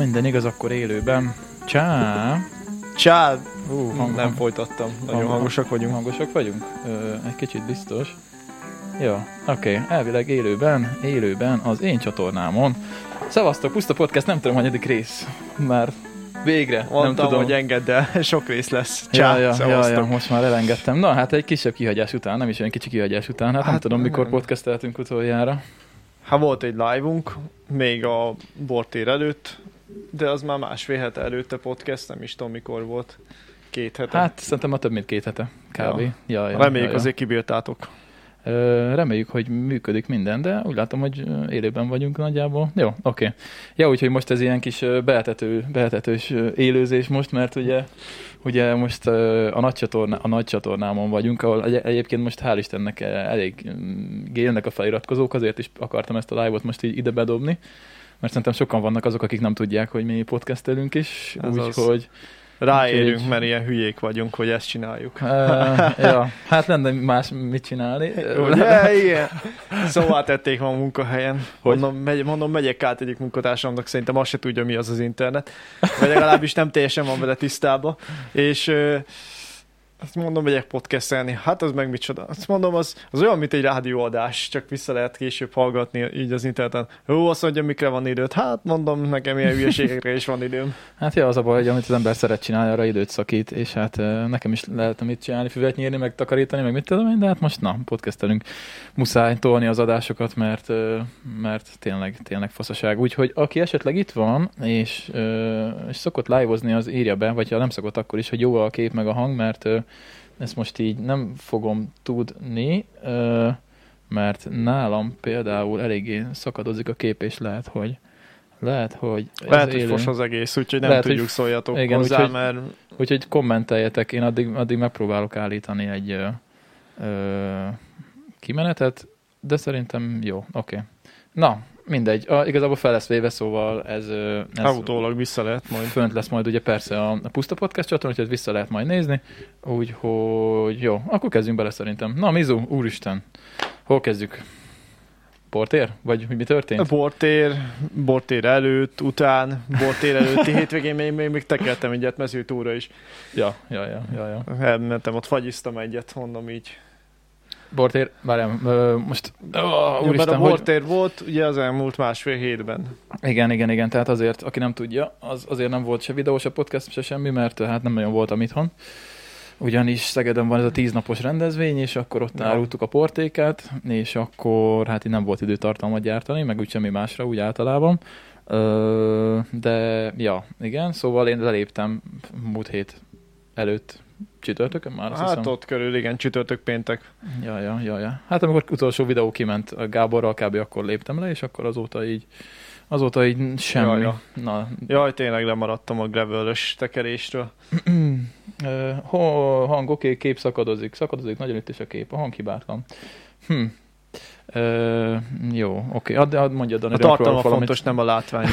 Minden igaz, akkor élőben. Csá! Csá! Hú, hang, nem folytattam. Nagyon hang- hangosak vagyunk. Hangosak vagyunk? Ö, egy kicsit biztos. Jó, oké. Okay. Elvileg élőben, élőben az én csatornámon. Szevasztok, Puszta Podcast, nem tudom, hanyadik rész. Már végre, nem Mondtam, tudom. hogy engedd el, sok rész lesz. Csá, Ja, ja, ja, ja, most már elengedtem. Na, hát egy kisebb kihagyás után, nem is olyan kicsi kihagyás után, hát, hát nem tudom, mikor nem. podcasteltünk utoljára. Hát volt egy live-unk, még a bortér előtt, de az már másfél hete előtte podcast, nem is tudom mikor volt. Két hete. Hát szerintem már több mint két hete, kb. Ja. Ja. Ja, Reméljük ja, ja. azért kibírtátok. Reméljük, hogy működik minden, de úgy látom, hogy élőben vagyunk nagyjából. Jó, oké. Okay. Ja, úgyhogy most ez ilyen kis behetető, behetetős élőzés most, mert ugye, ugye most a nagy, csatorná, a nagy csatornámon vagyunk, ahol egy, egyébként most hál' Istennek elég mm, gélnek a feliratkozók, azért is akartam ezt a live-ot most így ide bedobni, mert szerintem sokan vannak azok, akik nem tudják, hogy mi podcastelünk is, úgyhogy Ráérünk, mert ilyen hülyék vagyunk, hogy ezt csináljuk. uh, ja, hát lenne más mit csinálni. Ugye, igen. Szóval tették ma a munkahelyen. Hogy? Mondom, megy, mondom, megyek át egyik munkatársamnak, szerintem azt se tudja, mi az az internet. Vagy legalábbis nem teljesen van vele tisztába. És ö, azt mondom, megyek podcastelni. Hát az meg micsoda. Azt mondom, az, az olyan, mint egy rádióadás, csak vissza lehet később hallgatni így az interneten. Jó, azt mondja, mikre van időt. Hát mondom, nekem ilyen hülyeségekre is van időm. Hát ja, az a baj, hogy amit az ember szeret csinálni, arra időt szakít, és hát nekem is lehetne mit csinálni, füvet nyírni, meg takarítani, meg mit tudom én, de hát most na, podcastelünk. Muszáj tolni az adásokat, mert, mert tényleg, tényleg faszaság. Úgyhogy aki esetleg itt van, és, és szokott live-ozni, az írja be, vagy ha nem szokott, akkor is, hogy jó a kép meg a hang, mert ezt most így nem fogom tudni, mert nálam például eléggé szakadozik a kép, és lehet, hogy lehet, hogy Lehet, hogy élő. fos az egész, úgyhogy nem Lehet, tudjuk, hogy- szóljatok igen, hozzá, úgyhogy- mert Úgyhogy kommenteljetek, én addig, addig megpróbálok állítani egy ö, ö, kimenetet, de szerintem jó, oké. Na, mindegy, a, igazából fel lesz véve, szóval ez, ez autólag vissza lehet majd. fönt lesz majd ugye persze a, a Puszta Podcast csatorna, úgyhogy vissza lehet majd nézni, úgyhogy jó, akkor kezdjünk bele szerintem. Na, Mizu, úristen, hol kezdjük? Portér? Vagy hogy mi történt? bortér, bortér előtt, után, bortér előtti hétvégén még, még, még tekertem egyet mezőtúra is. Ja, ja, ja, ja, ja. Elmentem, ott fagyiztam egyet, mondom így. Portér, várjál, most, mert úristen, a hogy, bortér volt ugye az elmúlt másfél hétben. Igen, igen, igen, tehát azért, aki nem tudja, az azért nem volt se videó, se podcast, se semmi, mert hát nem nagyon voltam itthon. Ugyanis Szegeden van ez a tíznapos rendezvény, és akkor ott Ja. árultuk a portékát, és akkor hát így nem volt időtartalmat gyártani, meg úgy semmi másra, úgy általában. De ja, igen, szóval én leléptem múlt hét előtt csütörtökön már, azt Hát hiszem. ott körül, igen, csütörtök péntek. Ja, ja, ja, ja. Hát amikor utolsó videó kiment a Gáborral, kb. akkor léptem le, és akkor azóta így, azóta így semmi. Ja, ja. Na, Jaj, tényleg lemaradtam a gravel tekerésről. Ö, ho- hang, oké, kép szakadozik, szakadozik, nagyon ütés a kép, a hang hibátlan. Hm. Ö, jó, oké, add, add mondja Dani, A tartalma fontos, nem a látvány.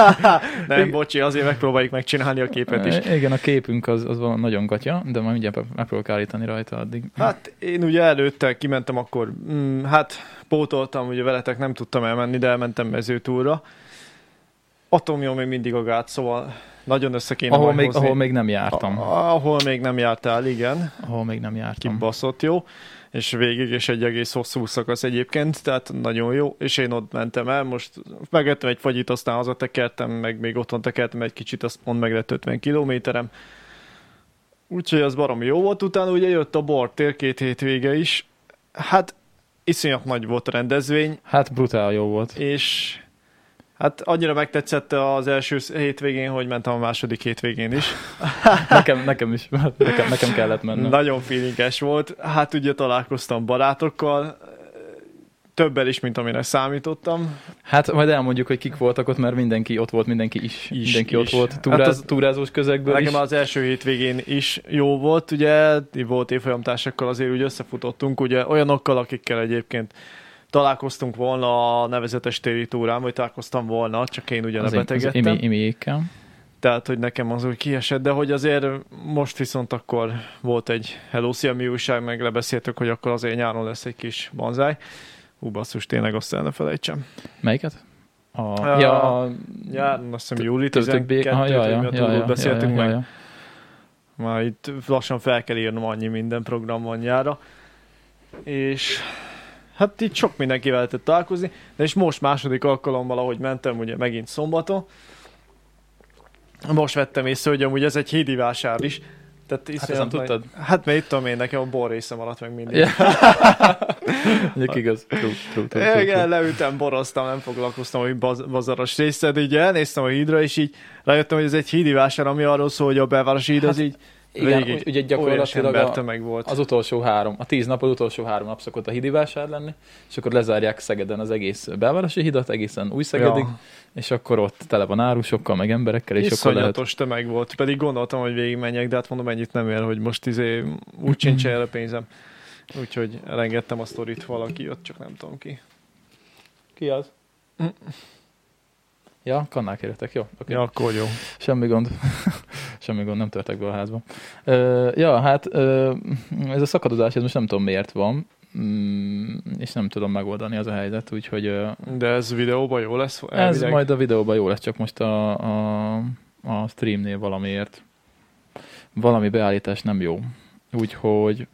nem, bocsi, azért megpróbáljuk megcsinálni a képet is. Igen, a képünk az, az valami nagyon gatya, de majd mindjárt megpróbálok állítani rajta addig. Hát én ugye előtte kimentem akkor, mm, hát pótoltam, ugye veletek nem tudtam elmenni, de elmentem mezőtúra. Atomjól még mindig a gát, szóval nagyon össze kéne ahol, még, hozni. ahol még nem jártam. A, ahol még nem jártál, igen. Ahol még nem jártam. Kibaszott jó. És végig, és egy egész hosszú szakasz egyébként, tehát nagyon jó. És én ott mentem el, most megettem egy fagyit, aztán hazatekertem, meg még otthon tekertem egy kicsit, azt pont meg lett 50 kilométerem. Úgyhogy az baromi jó volt, utána ugye jött a bortér két hétvége is. Hát iszonyat nagy volt a rendezvény, Hát brutál jó volt. és hát annyira megtetszett az első hétvégén, hogy mentem a második hétvégén is. Nekem, nekem is, nekem, nekem kellett mennem. Nagyon feelinges volt. Hát ugye találkoztam barátokkal, többel is, mint amire számítottam. Hát majd elmondjuk, hogy kik voltak ott, mert mindenki ott volt, mindenki is. Is, mindenki is. ott volt, Hát túráz, az- túrázós közegből is. Nekem az első hétvégén is jó volt, ugye, volt évfolyamtársakkal azért úgy összefutottunk, ugye olyanokkal, akikkel egyébként találkoztunk volna a nevezetes téri túrán, vagy találkoztam volna, csak én ugye az, az lebetegedtem. imi, imiékkel. Tehát, hogy nekem az úgy kiesett, de hogy azért most viszont akkor volt egy Hello, szia, mi újság, meg lebeszéltük, hogy akkor azért nyáron lesz egy kis banzáj. Hú, basszus, tényleg azt el ne felejtsem. Melyiket? A, Ah, ja, a, Ja, azt hiszem júli töltők bé- 12 aha, ja, ja, ja, ja, ja, beszéltünk ja, meg. ja. Már itt lassan fel kell írnom annyi minden program van nyára. És hát itt sok mindenkivel lehetett találkozni, de és most második alkalommal, ahogy mentem, ugye megint szombaton, most vettem észre, hogy amúgy ez egy hídi vásár is. Tehát Hát ezt nem tudtad? Hát mert itt tudom én, nekem a bor része maradt meg mindig. Mondjuk igaz. True, true, true, true, Igen, leültem, boroztam, nem foglalkoztam, hogy baz- bazaros része, de így elnéztem a hídra, és így rájöttem, hogy ez egy hídi vásár, ami arról szól, hogy a belvárosi híd az így Igen, végig ugye gyakorlatilag a, tömeg volt. az utolsó három, a tíz nap az utolsó három nap szokott a hidi vásár lenni, és akkor lezárják Szegeden az egész belvárosi hidat, egészen új Szegedig, Ja. és akkor ott tele van árusokkal, meg emberekkel, és akkor lehet... Iszonyatos tömeg volt, pedig gondoltam, hogy végigmenjek, de hát mondom, ennyit nem ér, hogy most izé úgy sincs erre pénzem. Úgyhogy elengedtem a sztorit, valaki jött, csak nem tudom ki. Ki az? Ja, kannál kérjetek, jó? Okay. Ja, akkor jó. Semmi gond. Semmi gond, nem törtek be a házba. Ö, ja, hát ö, ez a szakadozás, ez most nem tudom miért van, mm, és nem tudom megoldani az a helyzet, úgyhogy ö, De ez videóban jó lesz? ez elvileg? majd a videóban jó lesz, csak most a, a, a streamnél valamiért valami beállítás nem jó. Úgyhogy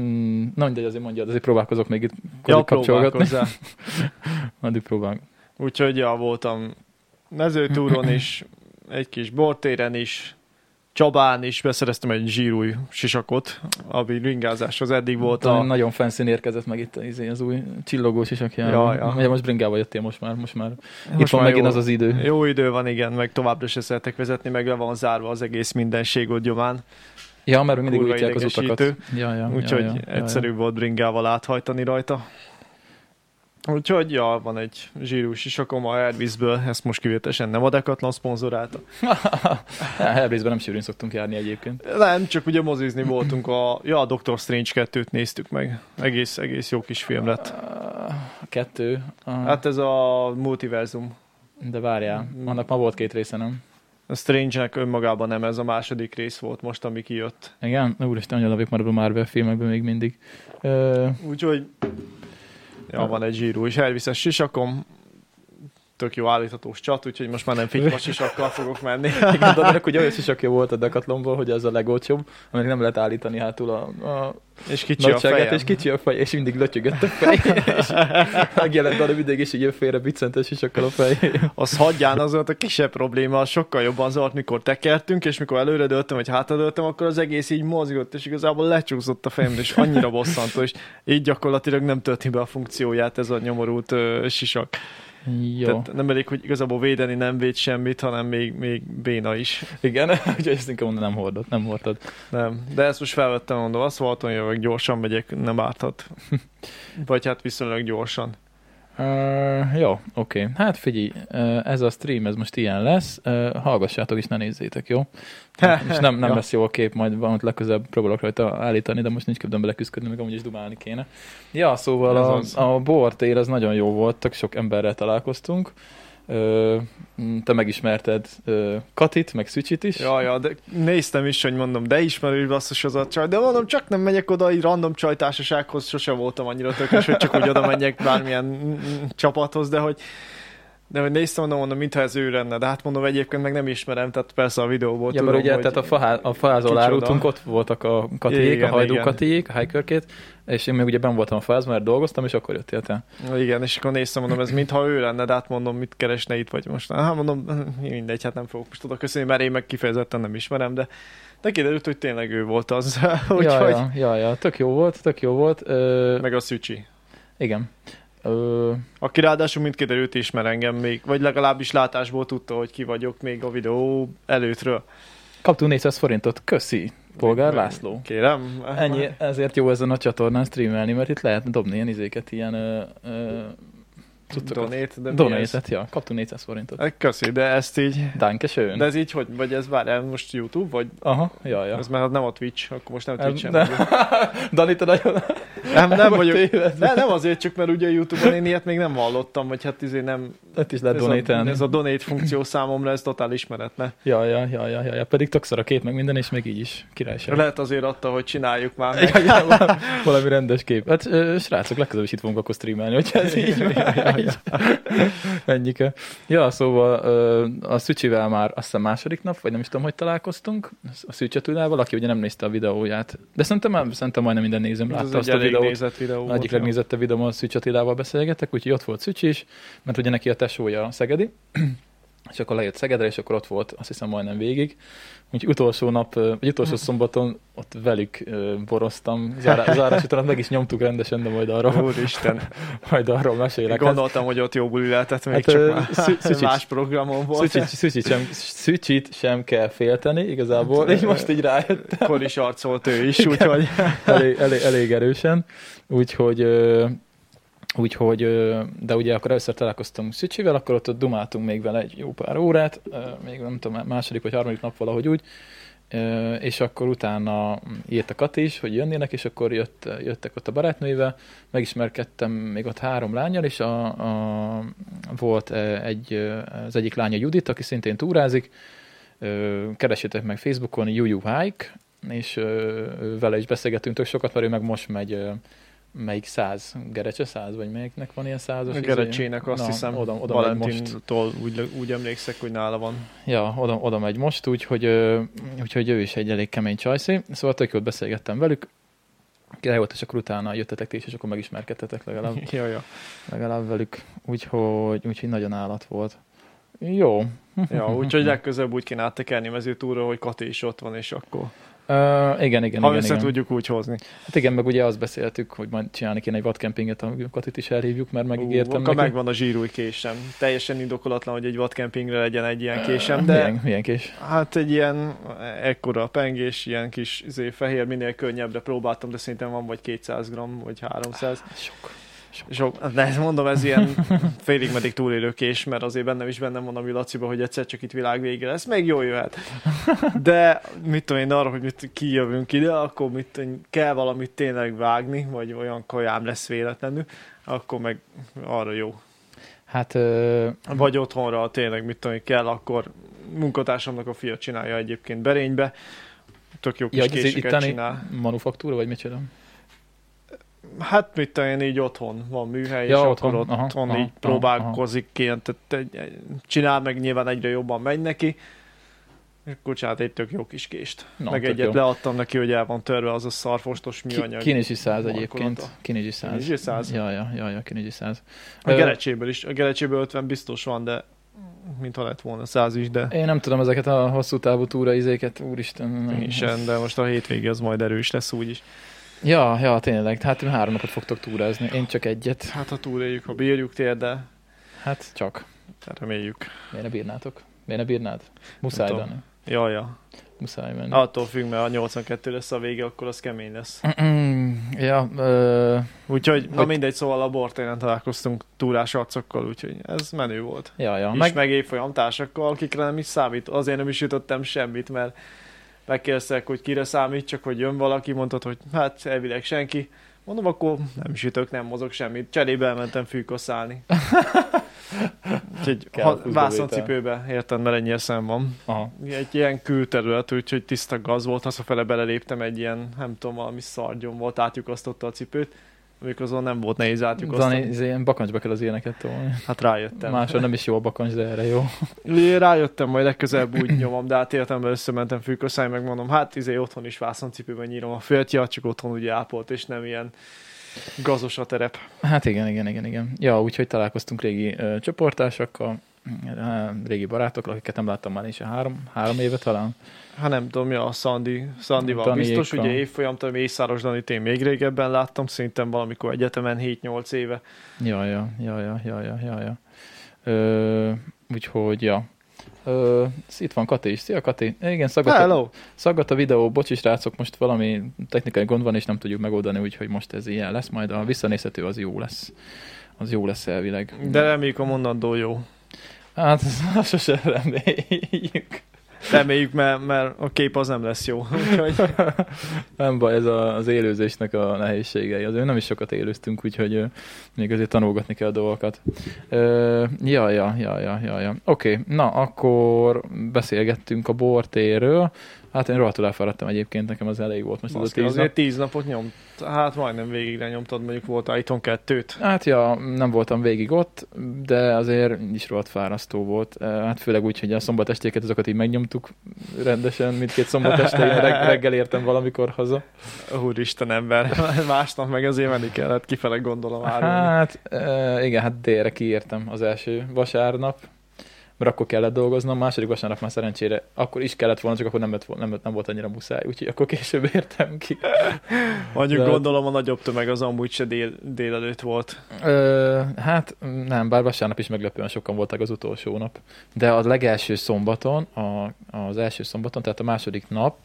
mm, na mindegy, azért mondja, azért próbálkozok még itt Ja, kapcsolgatni. Addig próbál. Úgyhogy ja, voltam mezőtúron is, egy kis bortéren is, Csabán is beszereztem egy zsírúj sisakot, ami ringázáshoz eddig volt a... Nagyon fancy érkezett meg itt az, az új csillogós is, aki Ja, ja. Ugye most bringával jöttél most már, most már itt Most van már megint jó, az az idő. Jó idő van, igen, meg továbbra se szeretek vezetni, meg le van zárva az egész mindenség ott gyomán. Ja, mert mindig újítják az utakat. Ja, ja, Úgyhogy ja, ja, ja, egyszerűbb volt bringával áthajtani rajta. Úgyhogy, ja, van egy zsírú sisakom a Airbusből, ezt most kivételesen nem a Decathlon szponzorálta. Ja, Hellblaze-ben nem sűrűn szoktunk járni egyébként. Nem, csak ugye mozizni voltunk, a, ja, a Doctor Strange 2-t néztük meg. Egész, egész jó kis film lett. A kettő. A... Hát ez a multiverzum. De várjál, annak ma volt két része, nem? A Strange-nek önmagában nem ez a második rész volt most, ami kijött. Igen? Úristen, lavik már a Marvel filmekben még mindig. Ö, Úgyhogy ja, van egy zsírú és elviszes sisakom, tök jó állíthatós csat, úgyhogy most már nem figyelmes sisakkal fogok menni. igen, de ugye olyan sisakja volt a Decathlonból, hogy ez a legolcsóbb, aminek nem lehet állítani hátul a, a És kicsi a fejem. és kicsi a fej, és mindig lötyögött a fej, és megjelent arra mindig, és így félre biccentes sisakkal a fej. Az hagyján az volt a kisebb probléma, sokkal jobban zavart, mikor tekertünk, és mikor előre döltem, vagy hátra döltem, akkor az egész így mozgott, és igazából lecsúszott a fejem, és annyira bosszantó, és így gyakorlatilag nem tölti be a funkcióját ez a nyomorult ö, sisak. Jó. Tehát nem elég, hogy igazából védeni nem véd semmit, hanem még, még béna is. Igen, úgyhogy ezt inkább mondom, nem hordott, nem hordott. Nem. De ezt most felvettem, mondom, azt voltam, jövök, gyorsan megyek, nem árthat. Vagy hát viszonylag gyorsan. Uh, jó, oké. Okay. Hát figyelj, uh, ez a stream, ez most ilyen lesz. Uh, hallgassátok és ne nézzétek, jó? és nem, nem Ja. lesz jó a kép, majd valamit legközelebb próbálok rajta állítani, de most nincs kedvem beleküzdködni, meg amúgy is dumálni kéne. Ja, szóval Ez a, az. a bortér az nagyon jó volt, tök sok emberrel találkoztunk. Ö, te megismerted ö, Katit, meg Szücsit is. Ja, ja, de néztem is, hogy mondom, de ismerős basszus az a csaj, de mondom, csak nem megyek oda, egy random csajtársasághoz, sose voltam annyira tökös, hogy csak úgy oda menjek bármilyen csapathoz, de hogy de hogy néztem, mondom, mondom, mintha ez ő lenne, de hát mondom, egyébként meg nem ismerem, tehát persze a videóból Ja, tudom, mert ugye, hogy tehát a, fahá, a Kicsoda. árultunk, ott voltak a katiék, Igen, a hajdú igen. katiék, a helykörkét, és én még ugye ben voltam a faházban, mert dolgoztam, és akkor jöttél te. Igen, és akkor néztem, mondom, ez mintha ő lenne, de hát mondom, mit keresne itt, vagy most. Hát mondom, mindegy, hát nem fogok most oda köszönni, mert én meg kifejezetten nem ismerem, de, de kiderült, hogy tényleg ő volt az. ja, Úgyhogy, ja, ja, ja, tök jó volt, tök jó volt. Ö, meg a Szücsi. igen. Ö, Aki ráadásul mind kiderült ismer engem még, vagy legalábbis látásból tudta, hogy ki vagyok még a videó előttről. kaptunk 400 forintot, köszi, Polgár László. Kérem. Ennyi, ezért jó ezen a csatornán streamelni, mert itt lehet dobni ilyen izéket, ilyen ö, ö, Donate, de? Donate-et, ja, kaptunk 400 forintot. Eh, Köszi, de ezt így... Danke schön. De ez így hogy? Vagy ez várjál, most YouTube? Vagy Aha, ja, ja. ez már nem a Twitch, akkor most nem Twitch-en de-. Dani, te nagyon... Nem, nem vagy vagyok. De nem azért, csak mert ugye YouTube-on én ilyet még nem hallottam, vagy hát izé nem... Itt is lehet Ez a, donate ez a donate funkció számomra, ez totál ismeretlen. Ja, ja, ja, ja, ja, ja, pedig tökször a kép meg minden, és még így is királyság. Lehet azért adta, hogy csináljuk már meg. Ja, ja, valami- rendes kép. Hát srácok, legközelebb is itt fogunk akkor streamelni, hogyha ez így. Ja, ja, ja, ja. Ennyike. Ja, szóval a Szücsivel már azt hiszem második nap, vagy nem is tudom, hogy találkoztunk, a Szücsatudával, aki ugye nem nézte a videóját. De szerintem, szerintem majdnem minden nézőm látta Ez azt a videót. videó Egyik legnézettebb videóm a Szűcs Attilával beszélgettek, úgyhogy ott volt Szücs is, mert ugye neki a tesója a Szegedi, és akkor lejött Szegedre, és akkor ott volt, azt hiszem majdnem végig. Úgyhogy utolsó nap, vagy utolsó szombaton ott velük boroztam, Zárá, zárás után meg is nyomtuk rendesen, de majd arról, Úristen. majd arról mesélek. Gondoltam, hogy ott jó buli lehetett, még Hát, csak már más programon volt. Szücsit, szücsit, sem, szücsit sem kell félteni, igazából, így most így rájöttem Akkor is arcolt ő is, úgyhogy elég, elég, elég erősen, úgyhogy, úgyhogy, de ugye akkor először találkoztunk Szücsivel, akkor ott, ott dumáltunk még vele egy jó pár órát, még nem tudom, második vagy harmadik nap valahogy úgy, és akkor utána írt a Kati is, hogy jönnének, és akkor jött, jöttek ott a barátnőivel, megismerkedtem még ott három lányal, és a, a, volt egy, az egyik lánya Judit, aki szintén túrázik, keresétek meg Facebookon, Juju Hike, és vele is beszélgettünk tök sokat, mert ő meg most megy, melyik száz, Gerecse száz, vagy melyiknek van ilyen százas? a izé? Gerecsének azt Na, hiszem, oda, oda. Valentintól úgy, úgy emlékszek, hogy nála van. Ja, oda, oda megy most, úgyhogy, úgyhogy ő is egy elég kemény csajszé. Szóval tök jót beszélgettem velük. Király volt, és akkor utána jöttetek ti is, és akkor megismerkedtetek legalább, ja, ja. legalább velük. Úgyhogy, úgyhogy nagyon állat volt. Jó. ja, úgyhogy legközelebb úgy kéne áttekerni mezőtúra, hogy Kati is ott van, és akkor Uh, igen, igen, ha igen, össze igen. tudjuk úgy hozni. Hát igen, meg ugye azt beszéltük, hogy majd csinálni kéne egy vadkempinget, a Katit is elhívjuk, mert megígértem akkor neki. megvan a zsírúj késem. Teljesen indokolatlan, hogy egy vadkempingre legyen egy ilyen késem, De... Milyen, milyen kés? hát egy ilyen ekkora pengés, ilyen kis izé, fehér, minél könnyebbre próbáltam, de szerintem van vagy 200 gram, vagy 300. Sok. Sok, de ezt mondom, ez ilyen félig meddig túlélő kés, mert azért bennem is bennem van a Laciba, hogy egyszer csak itt világ vége lesz, még jól jöhet. De mit tudom én arra, hogy mit kijövünk ide, akkor mit tudom kell valamit tényleg vágni, vagy olyan kajám lesz véletlenül, akkor meg arra jó. Hát ö, Vagy otthonra tényleg mit tudom kell, akkor munkatársamnak a fia csinálja egyébként berénybe, tök jó kis ja, késeket itteni csinál. manufaktúra, vagy micsoda? Hát mit tudom én, így otthon van műhely, Ja, és otthon, akkor ott, aha, otthon aha, így próbálkozik ki, tehát egy, egy, csinál meg nyilván egyre jobban megy neki, és csinált egy tök jó kis kést. Na, meg egyet jó. leadtam neki, hogy el van törve az a szarfostos műanyag. Kinizsi száz egyébként. Kinizsi száz. Kinizsi száz? Ja, ja, ja, ja, Kinizsi száz. A Ö, gerecséből is, a gerecséből 50 biztos van, de mintha lett volna 100 is, de Én nem tudom ezeket a hosszú távú túraizéket, úristen. nem- én sem, de most a hétvége az majd erős lesz úgyis. Ja, ja, tényleg. Hát három napot fogtok túrázni. Én csak egyet. Hát ha túléljük, ha bírjuk tér, de Hát csak. hát reméljük. Miért ne bírnátok? Miért ne bírnád? Muszáj. Dani. Ja, ja. Muszáj menni. Attól függ, mert a 82 lesz a vége, akkor az kemény lesz. ja, ö, Úgyhogy, na Hogy- mindegy, szóval a bortéren találkoztunk túrás arcokkal, úgyhogy ez menő volt. ja, ja. Meg, Meg, meg évfolyam társakkal, akikre nem is számít. Azért nem is jutottam semmit, mert megkérdeztek, hogy kire számít, csak hogy jön valaki, mondtad, hogy hát elvileg senki. Mondom, akkor nem is ütök, nem mozog semmit. Cserébe elmentem fűkoszálni. Úgyhogy ha, vászoncipőbe érted, mert ennyi eszem van. aha. Egy ilyen külterület, úgyhogy tiszta gaz volt, hazafele beleléptem egy ilyen, nem tudom, valami szargyom volt, átjukasztotta a cipőt, amikor azon nem volt nehéz átjukasztani. Dani, izé, ilyen bakancsba kell az ilyeneket tolni. Hát rájöttem. Máshol nem is jó a bakancs, de erre jó. Én Rájöttem, majd legközelebb úgy nyomom, de hát életemben összementem fűkoszány, meg mondom, hát izé otthon is vászoncipőben nyírom a fölt, ja, csak otthon ugye ápolt, és nem ilyen gazos a terep. Hát igen, igen, igen, igen. Ja, úgyhogy találkoztunk régi ö, csoportársakkal, ö, régi barátokkal, akiket nem láttam már is három, három éve talán. Hát nem tudom, ja, a Szandi, Szandival Daniékkal. biztos, ugye évfolyam, tudom, Észáros Danit én még régebben láttam, szerintem valamikor egyetemen 7-8 éve. Ja, ja, ja, ja, ja, ja, ja, ja. Ö, úgyhogy, ja. Ö, itt van Kati is. Szia Kati. Igen, szaggat a, Hello! szaggat a videó, bocsi srácok, most valami technikai gond van, és nem tudjuk megoldani, úgyhogy most ez ilyen lesz, majd a visszanézhető az jó lesz. Az jó lesz elvileg. De reméljük a mondandó jó. Hát, azt sose reméljük. Reméljük, mert, mert a kép az nem lesz jó. Úgyhogy Nem baj, ez a, az élőzésnek a nehézségei. Azért nem is sokat élőztünk, úgyhogy még azért tanulgatni kell a dolgokat. Ö, ja, ja, ja, ja, ja, ja. Oké, okay, na akkor beszélgettünk a bortéről. Hát én rohadtul elfáradtam egyébként, nekem az elég volt most az a Baszki, tíz nap. tíz napot nyomt. Hát majdnem végigre nyomtad, mondjuk volt itthon kettőt. Hát ja, nem voltam végig ott, de azért is rohadt fárasztó volt. Eh, Hát főleg úgy, hogy a szombatestéket azokat így megnyomtuk rendesen, mindkét szombateste, én reg- reggel értem valamikor haza. Úristen ember, másnap meg azért menni kellett kifele gondolom árulni. Hát eh, igen, hát délre kiértem az első vasárnap, mert akkor kellett dolgoznom, második vasárnap már szerencsére akkor is kellett volna, csak akkor nem, lett, nem, nem volt annyira muszáj, úgyhogy akkor később értem ki. Mondjuk de- gondolom a nagyobb tömeg az amúgy se dél, délelőtt volt. Ö, hát nem, bár vasárnap is meglepően sokan voltak az utolsó nap. De a legelső szombaton, a, az első szombaton, tehát a második nap,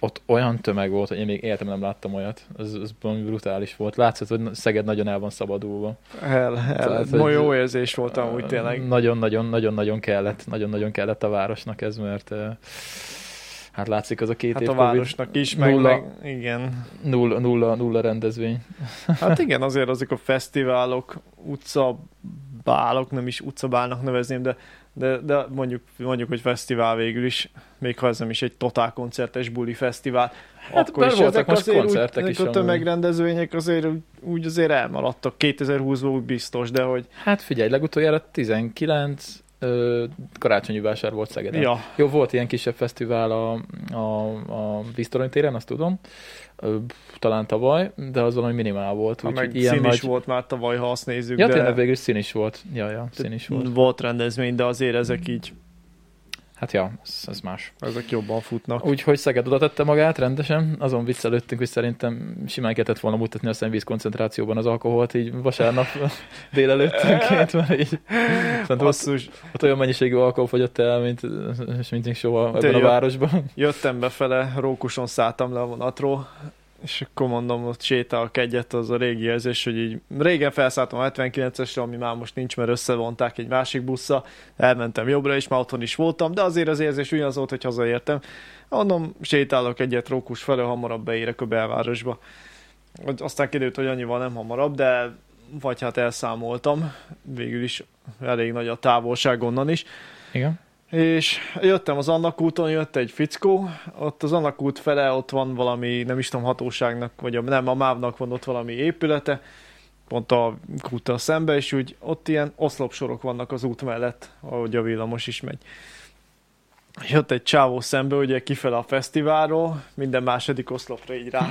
ott olyan tömeg volt, hogy én még életemben nem láttam olyat. Ez, ez brutális volt. Látszott, hogy Szeged nagyon el van szabadulva. El, el, Tehát, hogy- jó érzés volt amúgy tényleg. Nagyon-nagyon-nagyon-nagyon kellett, nagyon-nagyon kellett a városnak ez, mert ö, hát látszik az a két Hát év a Covid. városnak is, meg, Nulla. meg igen. Nulla, nulla, nulla rendezvény. Hát igen, azért azok a fesztiválok, utcabálok, nem is utcabálnak nevezném, de, de, de mondjuk, mondjuk, hogy fesztivál végül is, még ha ez nem is egy totál koncertes buli fesztivál, Hát akkor is voltak ezek most azért koncertek úgy, is a tömegrendezvények azért úgy- úgy azért elmaradtak. 2020-ban úgy biztos, de hogy Hát figyelj, legutoljára 19 ö, karácsonyi vásár volt Szegeden. ja, Jó, volt ilyen kisebb fesztivál a, a, a Víztorony téren, azt tudom, Ö, talán tavaly, de az valami minimál volt, ha meg úgyhogy ilyen szín nagy... is volt már tavaly, ha azt nézzük, Ja, de tényleg végül szín is volt. Ja, ja, szín is volt. volt rendezvény, de azért ezek így, Hát ja, ez, ez más. ezek jobban futnak. Úgyhogy Szeged oda tette magát rendesen, azon viccelődtünk, hogy szerintem simán kellett volna mutatni a szennyvíz koncentrációban az alkoholt, így vasárnap délelőttönként, mert így szerintem ott, Basszus, ott olyan mennyiségű alkohol fogyott el, mint, mint soha ebben a jó. városban. jöttem befele, Rókuson szálltam le a vonatról, és akkor mondom, ott sétálok egyet, az a régi érzés, hogy így régen felszálltam a 79-esre, ami már most nincs, mert összevonták egy másik buszra, elmentem jobbra is, már otthon is voltam, de azért az érzés ugyanaz volt, hogy hazaértem. Mondom, sétálok egyet Rókus felől, hamarabb beérek a belvárosba. Aztán kiderült, hogy annyival nem hamarabb, de vagy hát elszámoltam, végül is elég nagy a távolság onnan is. Igen. És jöttem az Annak úton, jött egy fickó, ott az Annak út fele, ott van valami, nem is tudom, hatóságnak, vagy a, nem, a MÁV-nak van ott valami épülete, pont a úttal szembe, és úgy ott ilyen oszlopsorok vannak az út mellett, ahogy a villamos is megy. Jött egy csávó szembe, ugye kifele a fesztiválról, minden második oszlopra így rá.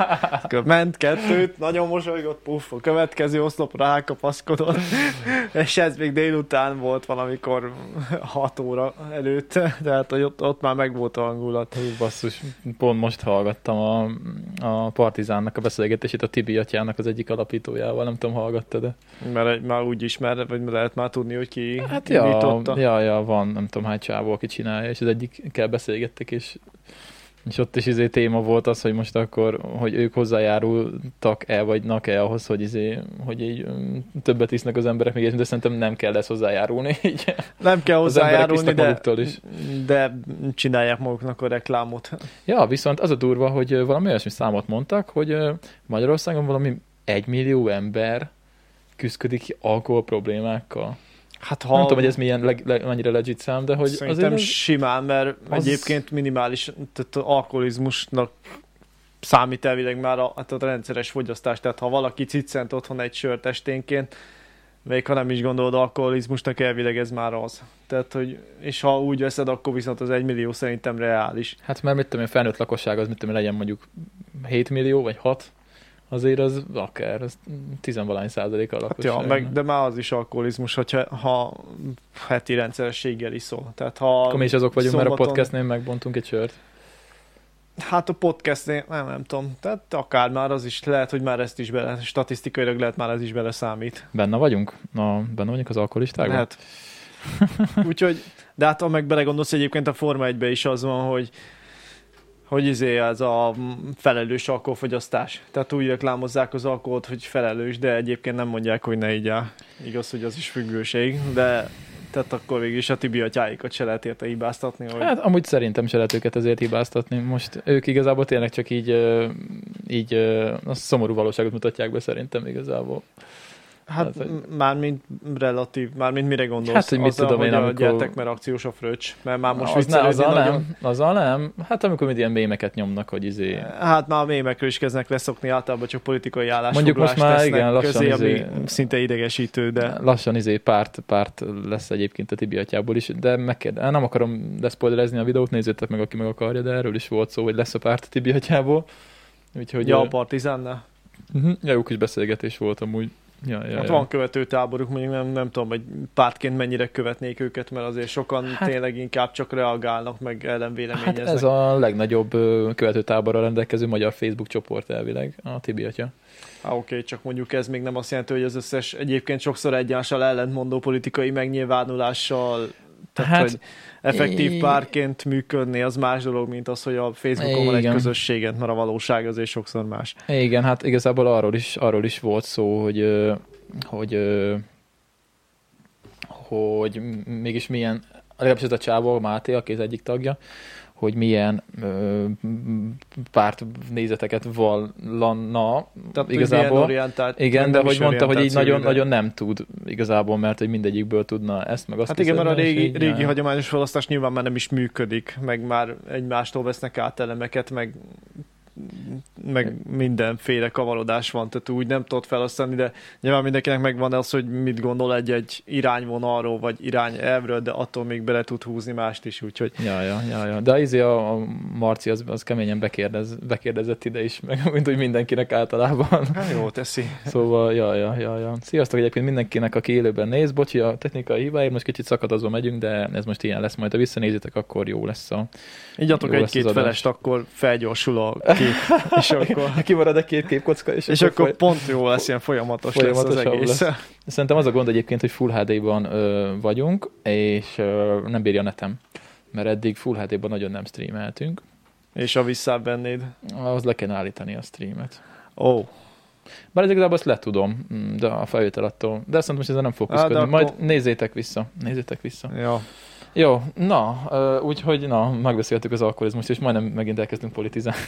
Ment kettőt, nagyon mosolygott, puff, a következő oszlopra rákapaszkodott, és ez még délután volt valamikor 6 óra előtt, tehát hogy ott, ott már megvolt a hangulat. Hú, basszus, pont most hallgattam a, a Partizánnak a beszélgetését a Tibi atyának az egyik alapítójával, nem tudom, hallgatta, de... Mert már úgy ismer, vagy lehet már tudni, hogy ki Hát ja, indította. ja, ja, van, nem tudom hány csávó, aki csinálja, és az egyikkel beszélgettek, és, és ott is izé téma volt az, hogy most akkor, hogy ők hozzájárultak-e, vagy nak-e ahhoz, hogy, izé, hogy így mm, többet isznek az emberek, még de szerintem nem kell ezt hozzájárulni. Így. Nem kell hozzájárulni, isznak de, is. de csinálják maguknak a reklámot. Ja, viszont az a durva, hogy valami olyasmi számot mondtak, hogy Magyarországon valami egy millió ember küzdik ki alkohol problémákkal. Hát ha. Nem tudom, hogy ez milyen leg, leg, mennyire legit szám, de hogy Szerintem azért... simán, mert az- az... egyébként minimális, tehát az alkoholizmusnak számít elvileg már a, hát a rendszeres fogyasztás, tehát ha valaki ciccent otthon egy sört esténként, még ha nem is gondolod alkoholizmusnak, elvileg ez már az. Tehát, hogy, és ha úgy veszed, akkor viszont az egy millió szerintem reális. Hát mert mit tudom én, felnőtt lakosság az mit tudom én, legyen mondjuk 7 millió, vagy 6, azért az akár, az tizenvalány százalék a Hát ja, meg, de már az is alkoholizmus, hogyha ha heti rendszerességgel iszol. Tehát ha Akkor mi is azok vagyunk, mert a szombaton- podcastnél megbontunk egy sört. Hát a podcastnél, nem, nem tudom, tehát akár már az is, lehet, hogy már ezt is bele, statisztikailag lehet már ez is bele számít. Benne vagyunk? Na, benne vagyunk az alkoholistákban? Lehet. Úgyhogy, de hát ha meg belegondolsz, egyébként a Forma 1 is az van, hogy hogy izé ez a felelős alkoholfogyasztás. Tehát úgy reklámozzák az alkoholt, hogy felelős, de egyébként nem mondják, hogy ne így el. Igaz, hogy az is függőség, de tehát akkor végül is a Tibi atyáikat se lehet érte hibáztatni, hogy Hát amúgy szerintem se lehet őket ezért hibáztatni. Most ők igazából tényleg csak így, így a szomorú valóságot mutatják be szerintem igazából. Hát Tehát, hogy- mármint relatív, mármint mire gondolsz? Hát, hogy mit Azzal, tudom én, hogy a amikor- gyertek, mert akciós a fröccs, mert már most az ne, azzal nagyon... nem, azzal nem. Hát amikor mit ilyen mémeket nyomnak, hogy izé... Hát már a mémekről is kezdnek leszokni, általában csak politikai Mondjuk most állásfoglalást már tesznek igen, lassan közé, ami izé- szinte idegesítő, de Lassan izé párt, párt lesz egyébként a Tibi atyából is, de megkérde, nem akarom leszpoilerezni a videót, nézzétek meg, aki meg akarja, de erről is volt szó, hogy lesz a párt a Tibi atyából. Úgyhogy ja, a partizánnál. uh-huh, ja, jó kis beszélgetés volt amúgy. Ja, ja, Hát ja. van követőtáboruk, mondjuk nem, nem tudom, hogy pártként mennyire követnék őket, mert azért sokan Hát- hát, tényleg inkább csak reagálnak, meg Hát ellenvéleményeznek. ez a legnagyobb ö, követőtáborra rendelkező magyar Facebook csoport elvileg, a Tibi atya. Há, oké, csak mondjuk ez még nem azt jelenti, hogy az összes egyébként sokszor egyással ellentmondó politikai megnyilvánulással tehát, Hát, hát, hogy effektív párként működni, az más dolog, mint az, hogy a Facebookon van egy Igen. közösséget, mert a valóság azért sokszor más. Igen, hát igazából arról is, arról is volt szó, hogy, hogy, hogy mégis milyen, legalábbis ez a csávó, Máté, aki az egyik tagja, hogy milyen ö, párt nézeteket vallana Tehát, igazából. Orientált, Igen, de hogy mondta, hogy így nagyon, nagyon nem tud igazából, mert hogy mindegyikből tudna ezt meg azt Hát igen, mert a régi, így, régi hagyományos választás nyilván már nem is működik, meg már egymástól vesznek át elemeket, meg meg mindenféle kavarodás van, tehát úgy nem tudod felosztani, de nyilván mindenkinek megvan az, hogy mit gondol egy-egy irányvonalról, vagy irányelvről, de attól még bele tud húzni mást is, úgyhogy Ja, ja, ja, ja. De izé a, a Marci az, az keményen bekérdez, bekérdezett ide is, meg mint hogy mindenkinek általában. hát jó teszi. Szóval, ja, ja, ja, ja. Sziasztok egyébként mindenkinek, aki élőben néz. Bocsi, a technikai hibáért most kicsit szakadozva megyünk, de ez most ilyen lesz majd. Ha visszanézitek, akkor jó lesz a... Lesz egy-két felest, akkor felgyorsul a kép, és akkor, Kimarad egy két képkocka, és, és akkor pont jó lesz, ilyen folyamatos lesz az egész. lesz. Szerintem az a gond egyébként, hogy Full HD-ban ö, vagyunk, és ö, nem bírja a netem. Mert eddig Full HD-ban nagyon nem streameltünk. És a visszávennéd. Ahhoz le kell állítani a streamet. Ó, oh. Bár ez igazából azt le tudom, mm, de a felvétel attól. De azt mondom, most ezzel nem fog Á, de küzdködni. Majd akkor- nézzétek vissza. Nézzétek vissza. ja. Jó, na, úgyhogy na, megbeszéltük az alkoholizmust, és majdnem megint elkezdtünk politizálni.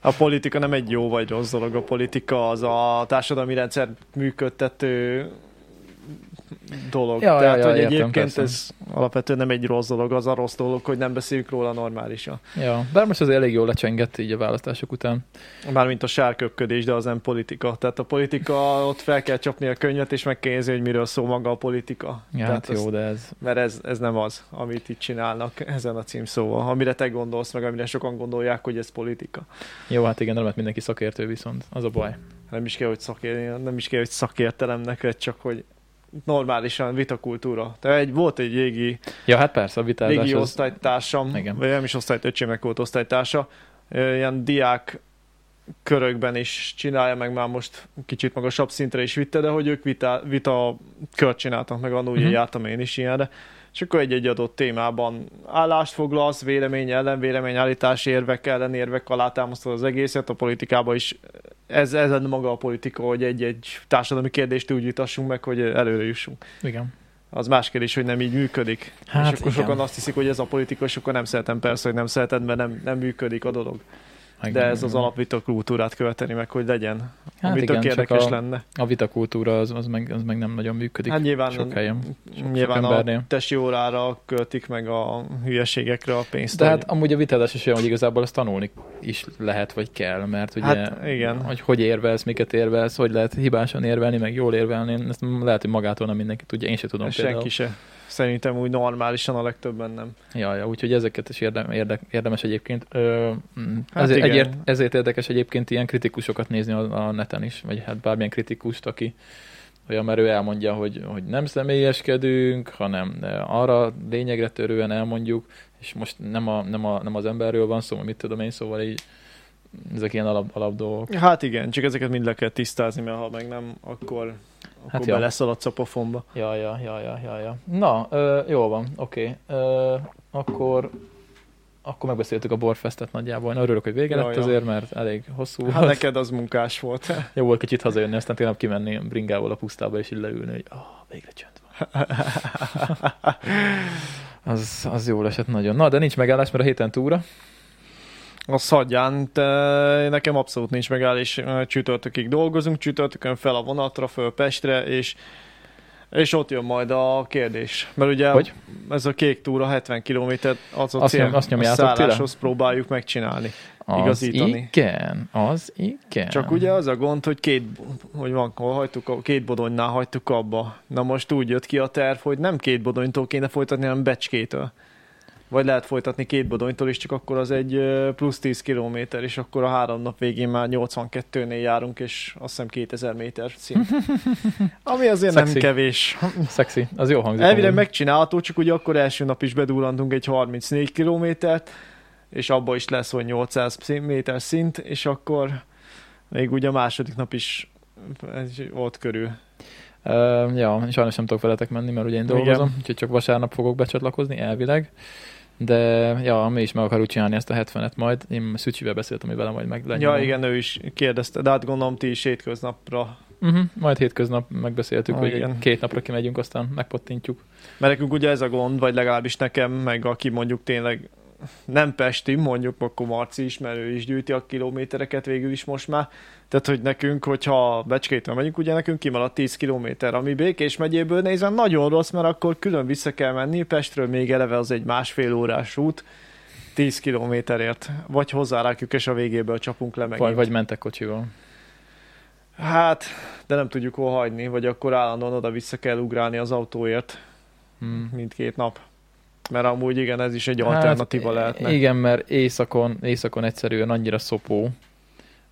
A politika nem egy jó vagy rossz dolog, a politika az a társadalmi rendszer működtető dolog. Ja, ja, Tehát, ja, hogy értem, egyébként persze. ez alapvetően nem egy rossz dolog, az a rossz dolog, hogy nem beszéljük róla normálisan. Ja, bár most az elég jól lecsengett így a választások után. Mármint a sárköpködés, de az nem politika. Tehát a politika, ott fel kell csapni a könyvet, és meg kell nézni, hogy miről szól maga a politika. Ja, Tehát hát jó, de ez... Mert ez, ez nem az, amit itt csinálnak ezen a címszóval. Amire te gondolsz, meg amire sokan gondolják, hogy ez politika. Jó, hát igen, nem lehet mindenki szakértő viszont, az a baj. Nem is kell, hogy, szakér, nem is kell, hogy szakértelem neked, csak hogy normálisan vitakultúra. Te egy, volt egy régi, Ja, hát persze, a régi az... osztálytársam, Igen. vagy nem is osztályt, öcsémek volt osztálytársa, ilyen diák körökben is csinálja, meg már most kicsit magasabb szintre is vitte, de hogy ők vita, vita kört csináltak, meg annól ugye Mhm. jártam én is ilyenre, és akkor egy-egy adott témában állást foglalsz, vélemény, ellenvélemény, állítás, érvek, ellenérvek alá támasztod az egészet, a politikában is ez, ez lenne maga a politika, hogy egy-egy társadalmi kérdést úgy vitassunk meg, hogy előre jussunk. Igen. Az más kérdés, hogy nem így működik. Hát és akkor igen. sokan azt hiszik, hogy ez a politika, és akkor nem szeretem persze, hogy nem szereted, mert nem, nem működik a dolog. Igen, De ez az alapvita kultúrát követeni meg, hogy legyen. Hát ami igen, tök érdekes a, lenne. a vitakultúra az, az, meg, az meg nem nagyon működik. Hát nyilván, sok helyen. Sok, nyilván sok a testi órára költik meg a hülyeségekre a pénzt. De hogy- hát amúgy a vitázás is olyan, hogy igazából azt tanulni is lehet, vagy kell, mert ugye, Hát, igen. hogy hogy érvelsz, miket érvelsz, hogy lehet hibásan érvelni, meg jól érvelni, ezt lehet, hogy magától nem mindenki tudja, én sem tudom ezt például. senki se. Szerintem úgy normálisan a legtöbben nem. Ja, ja, úgyhogy ezeket is érdem, érdek, érdemes egyébként. Ö, mm, Hát ezért, igen. egyért, ezért érdekes egyébként ilyen kritikusokat nézni a, a neten is, vagy hát bármilyen kritikust, aki olyan, mert ő elmondja, hogy, hogy nem személyeskedünk, hanem arra lényegre törően elmondjuk, és most nem, a, nem, a, nem az emberről van szó, mit tudom én, szóval így ezek ilyen alap, alap dolgok. Hát igen, csak ezeket mind le kell tisztázni, mert ha meg nem, akkor, akkor Hát hát ja. beleszaladsz a pofonba. Ja, ja, ja, ja, ja, ja. Na, ö, jó van, oké. Ö, akkor akkor megbeszéltük a Borfestet nagyjából. Én örülök, hogy vége lett azért, mert elég hosszú Hát neked az munkás volt. Jó volt kicsit hazajönni, aztán tényleg kimenni bringával a pusztába, és így leülni, hogy ah, végre csönd van. az, az jól esett nagyon. Na, de nincs megállás, mert a héten túra. A szadján, te, nekem abszolút nincs megállás, csütörtökig dolgozunk, csütörtökön fel a vonatra, föl Pestre, és és ott jön majd a kérdés. Mert ugye Hogy? ez a kék túra 70 km, az a Azt cél, nyom- azt a szálláshoz próbáljuk megcsinálni. Az Igazítani. igen, az igen. Csak ugye az a gond, hogy két, hogy van, hol hagytuk, két bodonynál hagytuk abba. Na most úgy jött ki a terv, hogy nem két bodonytól kéne folytatni, hanem becskétől. Vagy lehet folytatni két bodonytól is, csak akkor az egy plusz 10 kilométer, és akkor a három nap végén már 82-nél járunk, és azt hiszem 2000 méter szint. Ami azért nem Szexi. kevés. Szexi, az jó hangzik. Elvileg megcsinálható, csak ugye akkor első nap is bedurrantunk egy 34 kilométert, és abba is lesz, hogy 800 méter szint, és akkor még ugye a második nap is ott körül. Uh, ja, sajnos nem tudok veletek menni, mert ugye én Igen. dolgozom, úgyhogy csak vasárnap fogok becsatlakozni, elvileg. De ja, mi is meg akarjuk csinálni ezt a 70-et majd. Én Szücsivel beszéltem, hogy vele majd meg Ja, igen, ő is kérdezte, de hát gondolom ti is hétköznapra. Uh-huh, majd hétköznap megbeszéltük, Ah, hogy igen. két napra kimegyünk, aztán megpottintjuk. Mert nekünk ugye ez a gond, vagy legalábbis nekem, meg aki mondjuk tényleg nem Pesti, mondjuk akkor Marci ő is gyűjti a kilométereket végül is most már. Tehát, hogy nekünk, hogyha Becskétől megyünk, ugye nekünk kimaradt 10 kilométer, ami Békés megyéből nézve nagyon rossz, mert akkor külön vissza kell menni, Pestről még eleve az egy másfél órás út, 10 kilométerért, vagy hozzárákjuk, és a végéből csapunk le megint. Vagy, vagy mentek kocsival. Hát, de nem tudjuk hol hagyni, vagy akkor állandóan oda-vissza kell ugrálni az autóért Hmm. mindkét nap. Mert amúgy igen, ez is egy alternatíva lehetne. Hát, Igen, mert éjszakon, éjszakon egyszerűen annyira szopó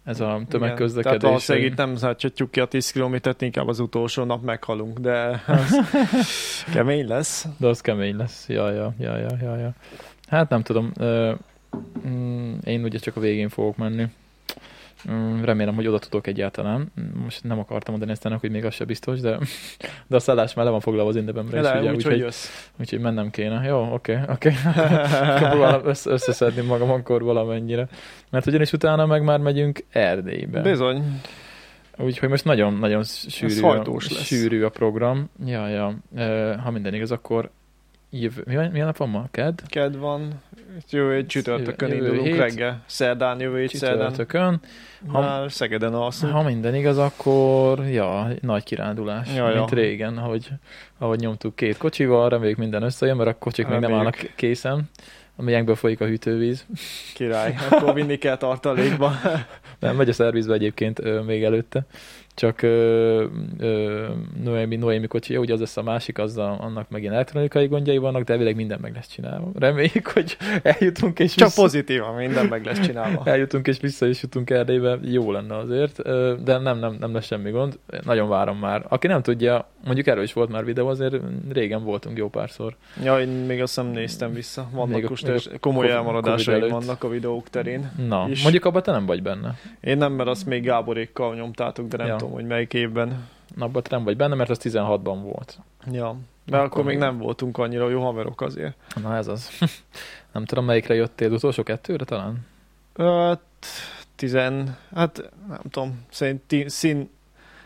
ez a Igen. tömegközlekedés. Tehát valószínűleg itt nem zárcsatjuk ki a 10 kilométert, inkább az utolsó nap meghalunk, de az kemény lesz. De az kemény lesz. Ja, ja, ja, ja, ja, ja. Hát nem tudom. Mm, én ugye csak a végén fogok menni. Mm, Remélem, hogy oda tudok egyáltalán. Most nem akartam mondani ezt ennek, hogy még az se biztos, de, de a szállás már le van foglalva az indebemre is, Le, ugye, úgy, úgyhogy, hogy jössz. úgyhogy mennem kéne. Jó, oké, oké. Próbálom össze- összeszedni magam akkor valamennyire. Mert ugyanis utána meg már megyünk Erdélybe. Bizony. Úgyhogy most nagyon-nagyon sűrű, a, sűrű a program. Ja, ja. Ha minden igaz, akkor jövő, mi, van- milyen nap van ma? Ked? Ked van, jövő egy csütörtökön Jövő indulunk hét. reggel. Szerdán jövő hét szerdán. Ha- Már Szegeden alszunk. Ha minden igaz, akkor ja, nagy kirándulás, Ja, ja. mint régen, ahogy, ahogy nyomtuk két kocsival, reméljük minden összejön, mert a kocsik még nem Reméljük. állnak készen. A miénkből folyik a hűtővíz. Király. Akkor vinni kell tartalékba. Nem, megy a szervizbe egyébként még előtte. Csak ö, ö, Noémi, Noémi kocsi, ugye az lesz a másik, az a, annak megint elektronikai gondjai vannak, de elvileg minden meg lesz csinálva. Reméljük, hogy eljutunk és Csak vissza, pozitívan, minden meg lesz csinálva. eljutunk és vissza is jutunk Erdélybe, jó lenne azért, de nem, nem, nem lesz semmi gond. Nagyon várom már. Aki nem tudja, mondjuk erről is volt már videó, azért régen voltunk jó párszor. Ja, én még azt nem néztem vissza. Vannak Még a- a komoly előtt. vannak a videók terén. Na, És- mondjuk abban te nem vagy benne. Én nem, mert azt még Gáborékkal nyomtátok, de nem Ja. Tudom, hogy melyik évben. Na, abban nem vagy benne, mert az 16-ban volt. Ja. Mert Akkor akkor, még nem voltunk annyira jó haverok azért. Na ez az. nem tudom, melyikre jöttél, utolsó kettőre talán? Hát, tizen, hát nem tudom, szerint szín,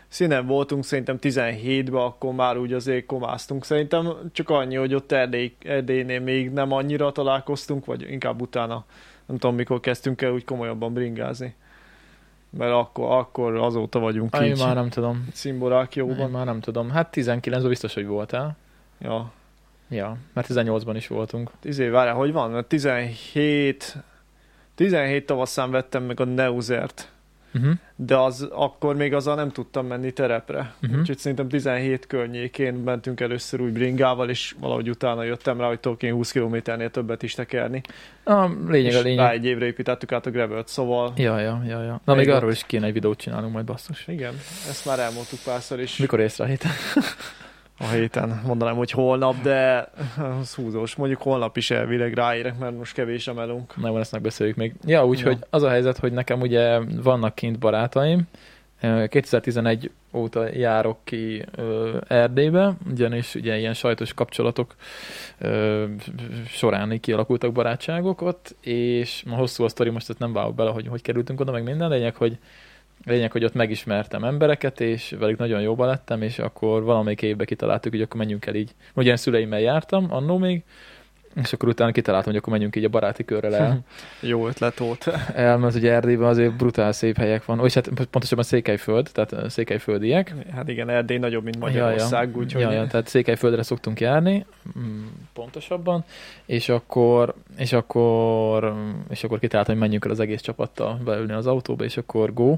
színen voltunk szerintem 17-ben, akkor már úgy azért komáztunk. Szerintem csak annyi, hogy ott Erdély, Erdélynél még nem annyira találkoztunk, vagy inkább utána, nem tudom, mikor kezdtünk el úgy komolyabban bringázni. Mert akkor, akkor azóta vagyunk Én így már nem tudom. szimborák Én már nem tudom. Hát 19-ben biztos, hogy voltál. Ja. Ja, mert 18-ban is voltunk. Izé, várjál, hogy van? Mert 17, 17 tavaszán vettem meg a Neuzert, Uh-huh. de az, akkor még azzal nem tudtam menni terepre. Uh-huh. Úgyhogy szerintem 17 környékén mentünk először úgy bringával, és valahogy utána jöttem rá, hogy én 20 kilométernél többet is tekerni. A lényeg a és rá lényeg. egy évre építettük át a gravelt, szóval Ja, ja, ja, ja. Na, Még még arról is kéne egy videót csinálnunk majd basszus. igen, ezt már elmondtuk párszor is Mikor észre a héten? a héten. Mondanám, hogy holnap, de az húzós. Mondjuk holnap is elvileg ráérek, mert most kevés a melunk. Nem van, ezt megbeszéljük még. Ja, úgyhogy Ja. az a helyzet, hogy nekem ugye vannak kint barátaim. Ö, 2011 óta járok ki ö, Erdélybe, ugyanis ugye ilyen sajtos kapcsolatok ö, során így kialakultak barátságok ott, és ma hosszú a sztori, most ezt nem válok bele, hogy hogy kerültünk oda, meg minden, lényeg, hogy lényeg, hogy ott megismertem embereket, és velük nagyon jóba lettem, és akkor valamelyik évben kitaláltuk, hogy akkor menjünk el így. Ugye én szüleimmel jártam, annó még, és akkor utána kitaláltam, hogy akkor menjünk így a baráti körrel el. Jó ötlet volt. el, mert ugye Erdélyben azért brutál szép helyek van, és hát pontosabban Székelyföld, tehát székelyföldiek. Hát igen, Erdély nagyobb, mint Magyarország, ja, ja. úgyhogy... Ja, ja, tehát Székelyföldre szoktunk járni, mm, pontosabban, és akkor, és akkor, és akkor kitaláltam, hogy menjünk el az egész csapattal beülni az autóba, és akkor go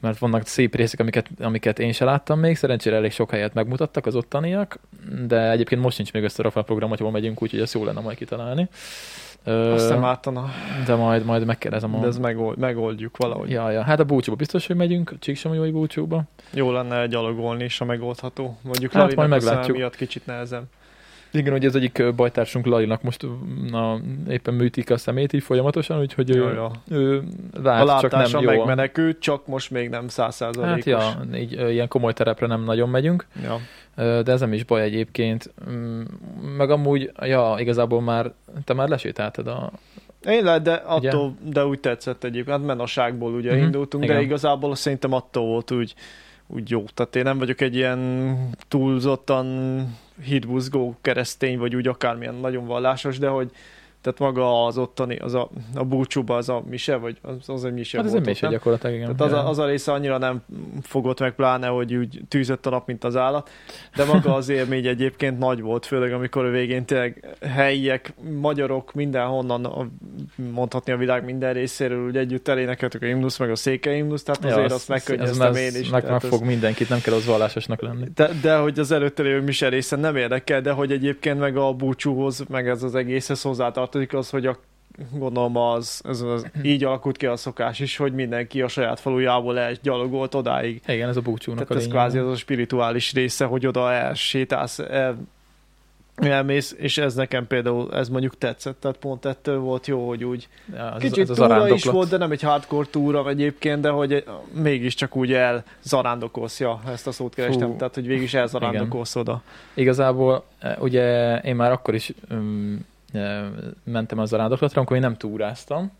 mert vannak szép részek, amiket, amiket én se láttam még, szerencsére elég sok helyet megmutattak az ottaniak, de egyébként most nincs még össze a program, hogy hol megyünk, úgyhogy ezt jó lenne majd kitalálni. Azt nem átana. De majd, majd megkérdezem. De ez megold, megoldjuk valahogy. Ja, ja, hát a búcsúba biztos, hogy megyünk, Csíksamújói búcsúba. Jó lenne gyalogolni is, a megoldható. Mondjuk hát majd meglátjuk. miatt kicsit nehezem. Igen, hogy az egyik bajtársunk Lalinak most na, éppen műtik a szemét így folyamatosan, úgyhogy ja, ő, ja. ő lát, a csak nem jó. megmenekült, csak most még nem százszázalékos. Hát ja, így ilyen komoly terepre nem nagyon megyünk. Ja. De ez nem is baj egyébként. Meg amúgy, ja, igazából már, te már lesétáltad a, én lehet, de attól, ugye? de úgy tetszett egyébként. Hát menaságból ugye uh-huh. indultunk, Igen. de igazából szerintem attól volt úgy, úgy jó. Tehát én nem vagyok egy ilyen túlzottan hitbuzgó keresztény, vagy úgy akármilyen nagyon vallásos, de hogy tehát maga az ottani, az a, a búcsúba az a mise, vagy az, az egy mise hát volt. Ez egy mise gyakorlatilag, igen. Tehát az a, az a része annyira nem fogott meg, pláne, hogy úgy tűzött a nap, mint az állat, de maga az élmény egyébként nagy volt, főleg amikor a végén tényleg helyiek, magyarok, mindenhonnan, mondhatni a világ minden részéről, úgy együtt elénekeltük a himnusz, meg a székely himnusz, tehát azért ja, azt megkönnyeztem én is. Meg, meg fog ez... mindenkit, nem kell az vallásosnak lenni. De, de hogy az előtte lévő mise része nem érdekel, de hogy egyébként meg a búcsúhoz, meg ez az egészhez hozzátart tartozik az, hogy a gondolom az, ez az, így alakult ki a szokás is, hogy mindenki a saját falujából el gyalogolt odáig. Igen, ez a búcsúnak Tehát a ez kvázi az a spirituális része, hogy oda elsétálsz, el, elmész, és ez nekem például, ez mondjuk tetszett, tehát pont ettől volt jó, hogy úgy ja, az, kicsit az túra is volt, de nem egy hardcore túra egyébként, de hogy mégiscsak úgy el zarándokolsz, ja, ezt a szót kerestem, Fú, tehát hogy végig elzarándokolsz oda. Igazából ugye én már akkor is um, mentem az zarándoklatra, amikor én nem túráztam,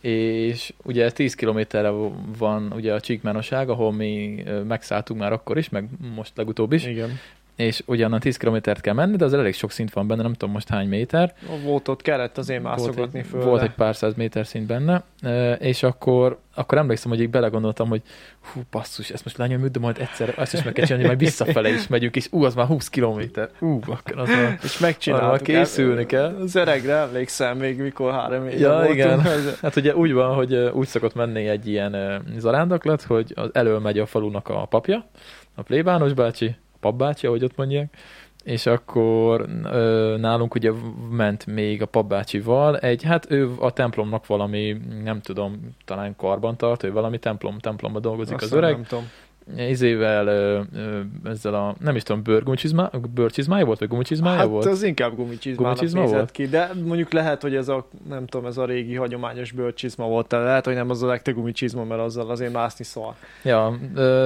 és ugye 10 kilométerre van ugye a Csíkmánoság, ahol mi megszálltunk már akkor is, meg most legutóbb is. Igen és ugyanan 10 kilométert kell menni, de az elég sok szint van benne, nem tudom most hány méter. Volt ott kellett azért mászogatni volt, föl. Volt egy pár száz méter szint benne, és akkor, akkor emlékszem, hogy így belegondoltam, hogy hú, basszus, ezt most lenyomjuk, de majd egyszer ezt is meg kell csinálni, majd visszafele is megyünk, és ú, az már 20 kilométer. Ú, akkor az már, és megcsináltuk. készülni kell. Az öregre emlékszem még, mikor három éve ja, voltunk. igen. Hát ugye úgy van, hogy úgy szokott menni egy ilyen zarándoklat, hogy az elől megy a falunak a papja, a plébános bácsi, papbácsi, ahogy ott mondják, és akkor ö, nálunk ugye ment még a papbácsival. Egy, hát ő a templomnak valami, nem tudom, talán karbantartó, ő valami templom, templomba dolgozik Azt az öreg. Nem tudom izével, ezzel a, nem is tudom, bőrgumicsizmá, bőrcsizmája volt, vagy gumicsizmája hát volt? az inkább gumicsizmának gumicsizma volt? ki, de mondjuk lehet, hogy ez a, nem tudom, ez a régi hagyományos bőrcsizma volt, de lehet, hogy nem az a legtöbb gumicsizma, mert azzal azért mászni szól. Ja,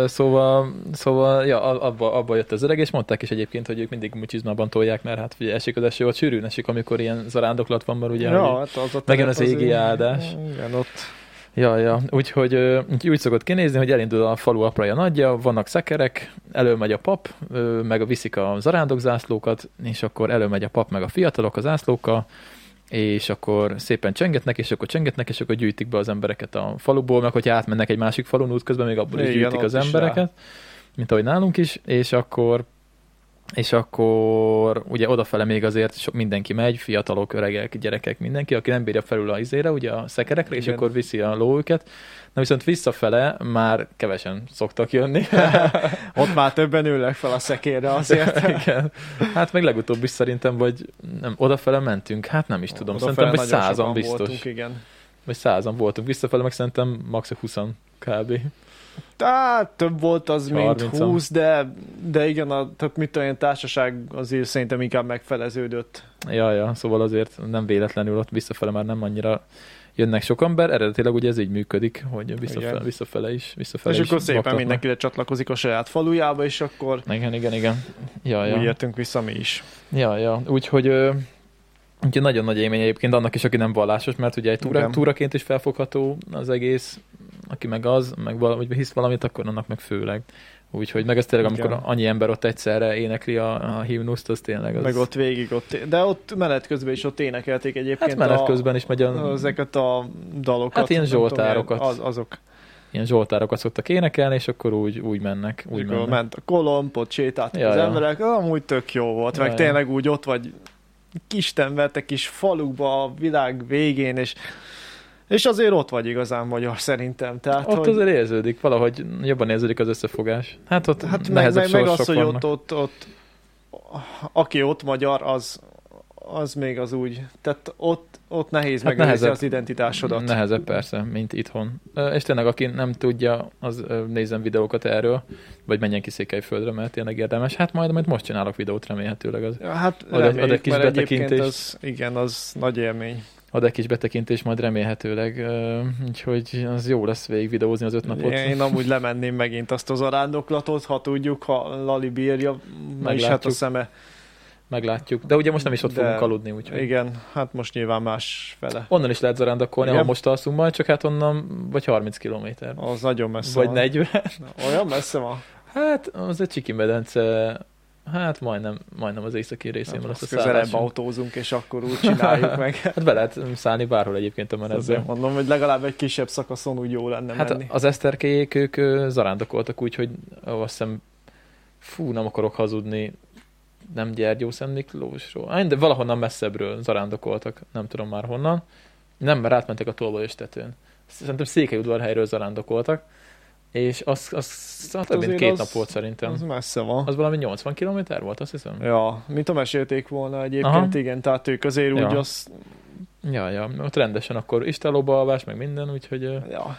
szóval, szóval ja, abba, abba jött az öreg, és mondták is egyébként, hogy ők mindig gumicsizmában tolják, mert hát ugye esik az eső, ott sűrűn esik, amikor ilyen zarándoklat van, mert ugye ja, hát az a megint az égi áldás. Igen, ott Ja, ja, úgyhogy úgy, úgy szokott kinézni, hogy elindul a falu apraja nagyja, vannak szekerek, előmegy a pap, meg viszik a zarándok zászlókat, és akkor előmegy a pap meg a fiatalok az zászlókkal, és akkor szépen csengetnek, és akkor csengetnek, és akkor gyűjtik be az embereket a faluból, meg hogyha átmennek egy másik falun út közben, még abból is gyűjtik az embereket, mint ahogy nálunk is, és akkor és akkor ugye odafele még azért sok mindenki megy, fiatalok, öregek, gyerekek, mindenki, aki nem bírja felül a izére, ugye a szekerekre, Igen. és akkor viszi a lóüket. Na viszont visszafele már kevesen szoktak jönni. Ott már többen ülnek fel a szekérre azért. Igen. Hát meg legutóbb is szerintem, vagy nem, odafele mentünk, hát nem is tudom, odafele szerintem, hogy százan biztos. Voltunk, igen. Vagy százan voltunk, visszafele meg szerintem max. 20 kb. Hát több volt az, mint 20, de, de igen, a, tehát mit olyan társaság azért szerintem inkább megfeleződött. Ja, ja, szóval azért nem véletlenül ott visszafele már nem annyira jönnek sok ember, eredetileg ugye ez így működik, hogy visszafele, visszafele is. Visszafele és is akkor szépen baktatnak. mindenki csatlakozik a saját falujába, és akkor igen, igen, igen. Ja, ja. úgy értünk vissza mi is. Ja, ja. Úgyhogy Úgyhogy nagyon nagy élmény egyébként annak is, aki nem vallásos, mert ugye egy túra, túraként is felfogható az egész, aki meg az, meg valahogy hisz valamit, akkor annak meg főleg. Úgyhogy meg ez tényleg, amikor Igen. annyi ember ott egyszerre énekli a, a himnuszt, az tényleg az... Meg ott végig ott, de ott menet közben is ott énekelték egyébként. hát menet a, közben is megy a, Ezeket a dalokat. Hát ilyen nem tudom, zsoltárokat. Az, azok. ilyen zsoltárokat szoktak énekelni, és akkor úgy, úgy mennek. Úgy Úgy mennek. ment a kolomb, ott sétáltak Ja, az ja. emberek, amúgy tök jó volt, Ja, meg ja. tényleg úgy ott vagy kistenverte kis falukba a világ végén, és és azért ott vagy igazán magyar szerintem. Tehát, Ott hogy, azért érződik, valahogy jobban érződik az összefogás. Hát ott hát meg, meg, meg az, hogy vannak. ott, ott, ott, aki ott magyar, az, az még az úgy, tehát ott, ott nehéz Hát nehezebb. az identitásodat. Nehezebb persze, mint itthon. És tényleg, aki nem tudja, az nézzen videókat erről, vagy menjen ki Székelyföldre, mert tényleg érdemes. Hát majd, majd most csinálok videót, remélhetőleg az. Ja, hát Ad egy- ad egy reméljük, kis betekintést. az, igen, az nagy élmény. Ad egy kis betekintés, majd remélhetőleg. Úgyhogy az jó lesz végig videózni az öt napot. Én, én amúgy lemenném megint azt az arándoklatot, ha tudjuk, ha Lali bírja, meg is hát a szeme. Meglátjuk. De ugye most nem is ott De- fogunk aludni, úgyhogy. Igen, hát most nyilván más fele. Onnan is lehet zarándakolni, Igen? ahol most alszunk majd, csak hát onnan vagy 30 kilométer. Az nagyon messze Vagy van. 40. Olyan messze van? Hát az egy csiki medence, hát majdnem, majdnem az északi részén van Azt azt a szállás. autózunk, és akkor úgy csináljuk meg. Hát be lehet szállni bárhol egyébként a menetbe. Azért mondom, hogy legalább egy kisebb szakaszon úgy jó lenne Hát menni. az eszterkéjék, ők zarándokoltak úgy, hogy azt hiszem, fú, nem akarok hazudni, nem Gyergyó Szent Miklósról, de valahonnan messzebbről zarándokoltak, nem tudom már honnan. Nem, mert átmentek a tolvajos tetőn. Szerintem Székelyudvarhelyről zarándokoltak, és az, az, Hát több mint két az- nap volt szerintem. Az messze van. Az valami 80 km volt, azt hiszem. Ja, mint a mesélték volna egyébként, Aha. igen, tehát ők azért úgy Ja. azt... Ja, ja, ott rendesen akkor istálóba alvás, meg minden, úgyhogy... Ja.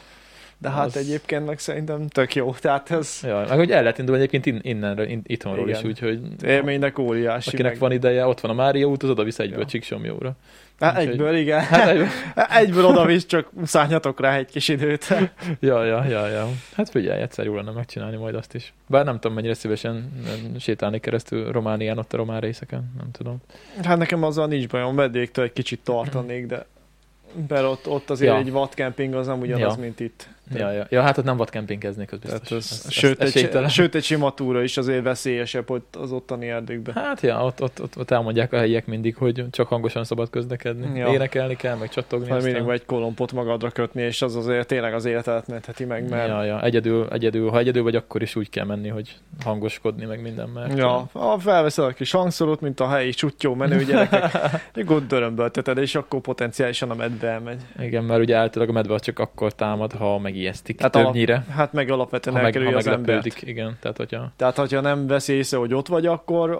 De hát Az- egyébként meg szerintem tök jó, tehát ez Ja, meg hogy el lehet indulni egyébként in, innenről, in, itthonról Igen. is, úgyhogy élménynek óriási. akinek meg... van ideje, ott van a Mária út, az oda visz egyből Ja. Csíksomjóra. Hát egyből, igen. Hát, egyből. egyből oda visz, csak szálljatok rá egy kis időt. ja, ja, ja, ja. Hát figyelj, egyszer jó lenne megcsinálni majd azt is. Bár nem tudom, mennyire szívesen sétálni keresztül Románián, ott a román részeken, nem tudom. Hát nekem azzal nincs bajom, medvéktől egy kicsit tartanék, de mert ott, ott azért Ja. egy vadkemping az nem ugyanaz, Ja. mint itt. Ja, ja. ja, hát ott nem vadkempingeznék, az biztos. Tehát ez, Ez- ez sőt, egy, esélytelen. sőt, egy sima túra is azért veszélyesebb ott az ottani erdőkben. Hát ja, ott, ott, ott, ott elmondják a helyiek mindig, hogy csak hangosan szabad közlekedni. Ja. Énekelni kell, meg csattogni. Ha mindig egy kolompot magadra kötni, és az azért tényleg az életet mentheti meg, mert Ja, ja, egyedül, egyedül, ha egyedül vagy, akkor is úgy kell menni, hogy hangoskodni, meg minden, mert... Ja, ha felveszel a kis hangszorot, mint a helyi csutyó menő gyerekek, még ott dörömbölteted, és akkor potenciálisan a medve elmegy. Igen, mert ugye általában a medve csak akkor támad, ha megijesztik Hát többnyire. Hát meg alapvetően Ha, meg, ha elkerülje az embert. igen. Tehát, hogyha... Tehát, hogyha nem veszi észre, hogy ott vagy, akkor,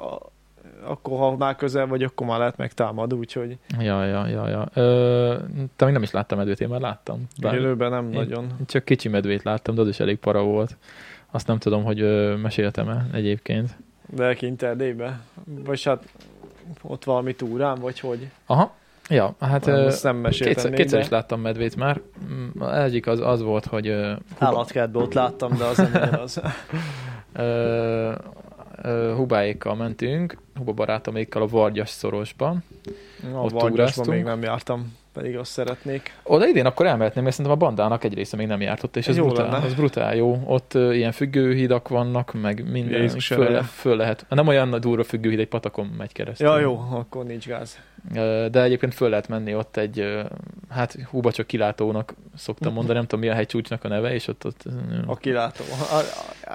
akkor ha már közel vagy, akkor már lehet megtámad, úgyhogy Ja, ja, ja, ja. Ö, te még nem is láttam medvét, én már láttam. Bár élőben nem én- nagyon. Csak kicsi medvét láttam, de az is elég para volt. Azt nem tudom, hogy meséltem-e egyébként. De kint Erdélybe? Vagy hát ott valami túrán, vagy hogy? Aha. Ja, hát Nem, kétszer, kétszer is láttam medvét már. Mm, Az egyik az, az volt, hogy Állatkertben ott láttam, de az nem ö, Hubáékkal mentünk, Huba barátomékkal a Vargyas szorosban. A Vargyasban még nem jártam, pedig azt szeretnék. Oda idén akkor elmehetném, mert szerintem a bandának egy része még nem járt ott, és ez Jó brutál, lenne. az brutál jó. Ott ö, ilyen függőhidak vannak, meg minden, Jézus föl, le, föl lehet. Nem olyan durva függőhíd, egy patakon megy keresztül. Ja, jó, akkor nincs gáz. De egyébként föl lehet menni ott egy, hát húba csak kilátónak szoktam mondani, nem tudom mi a hegycsúcsnak a neve, és ott, ott, A kilátó. A,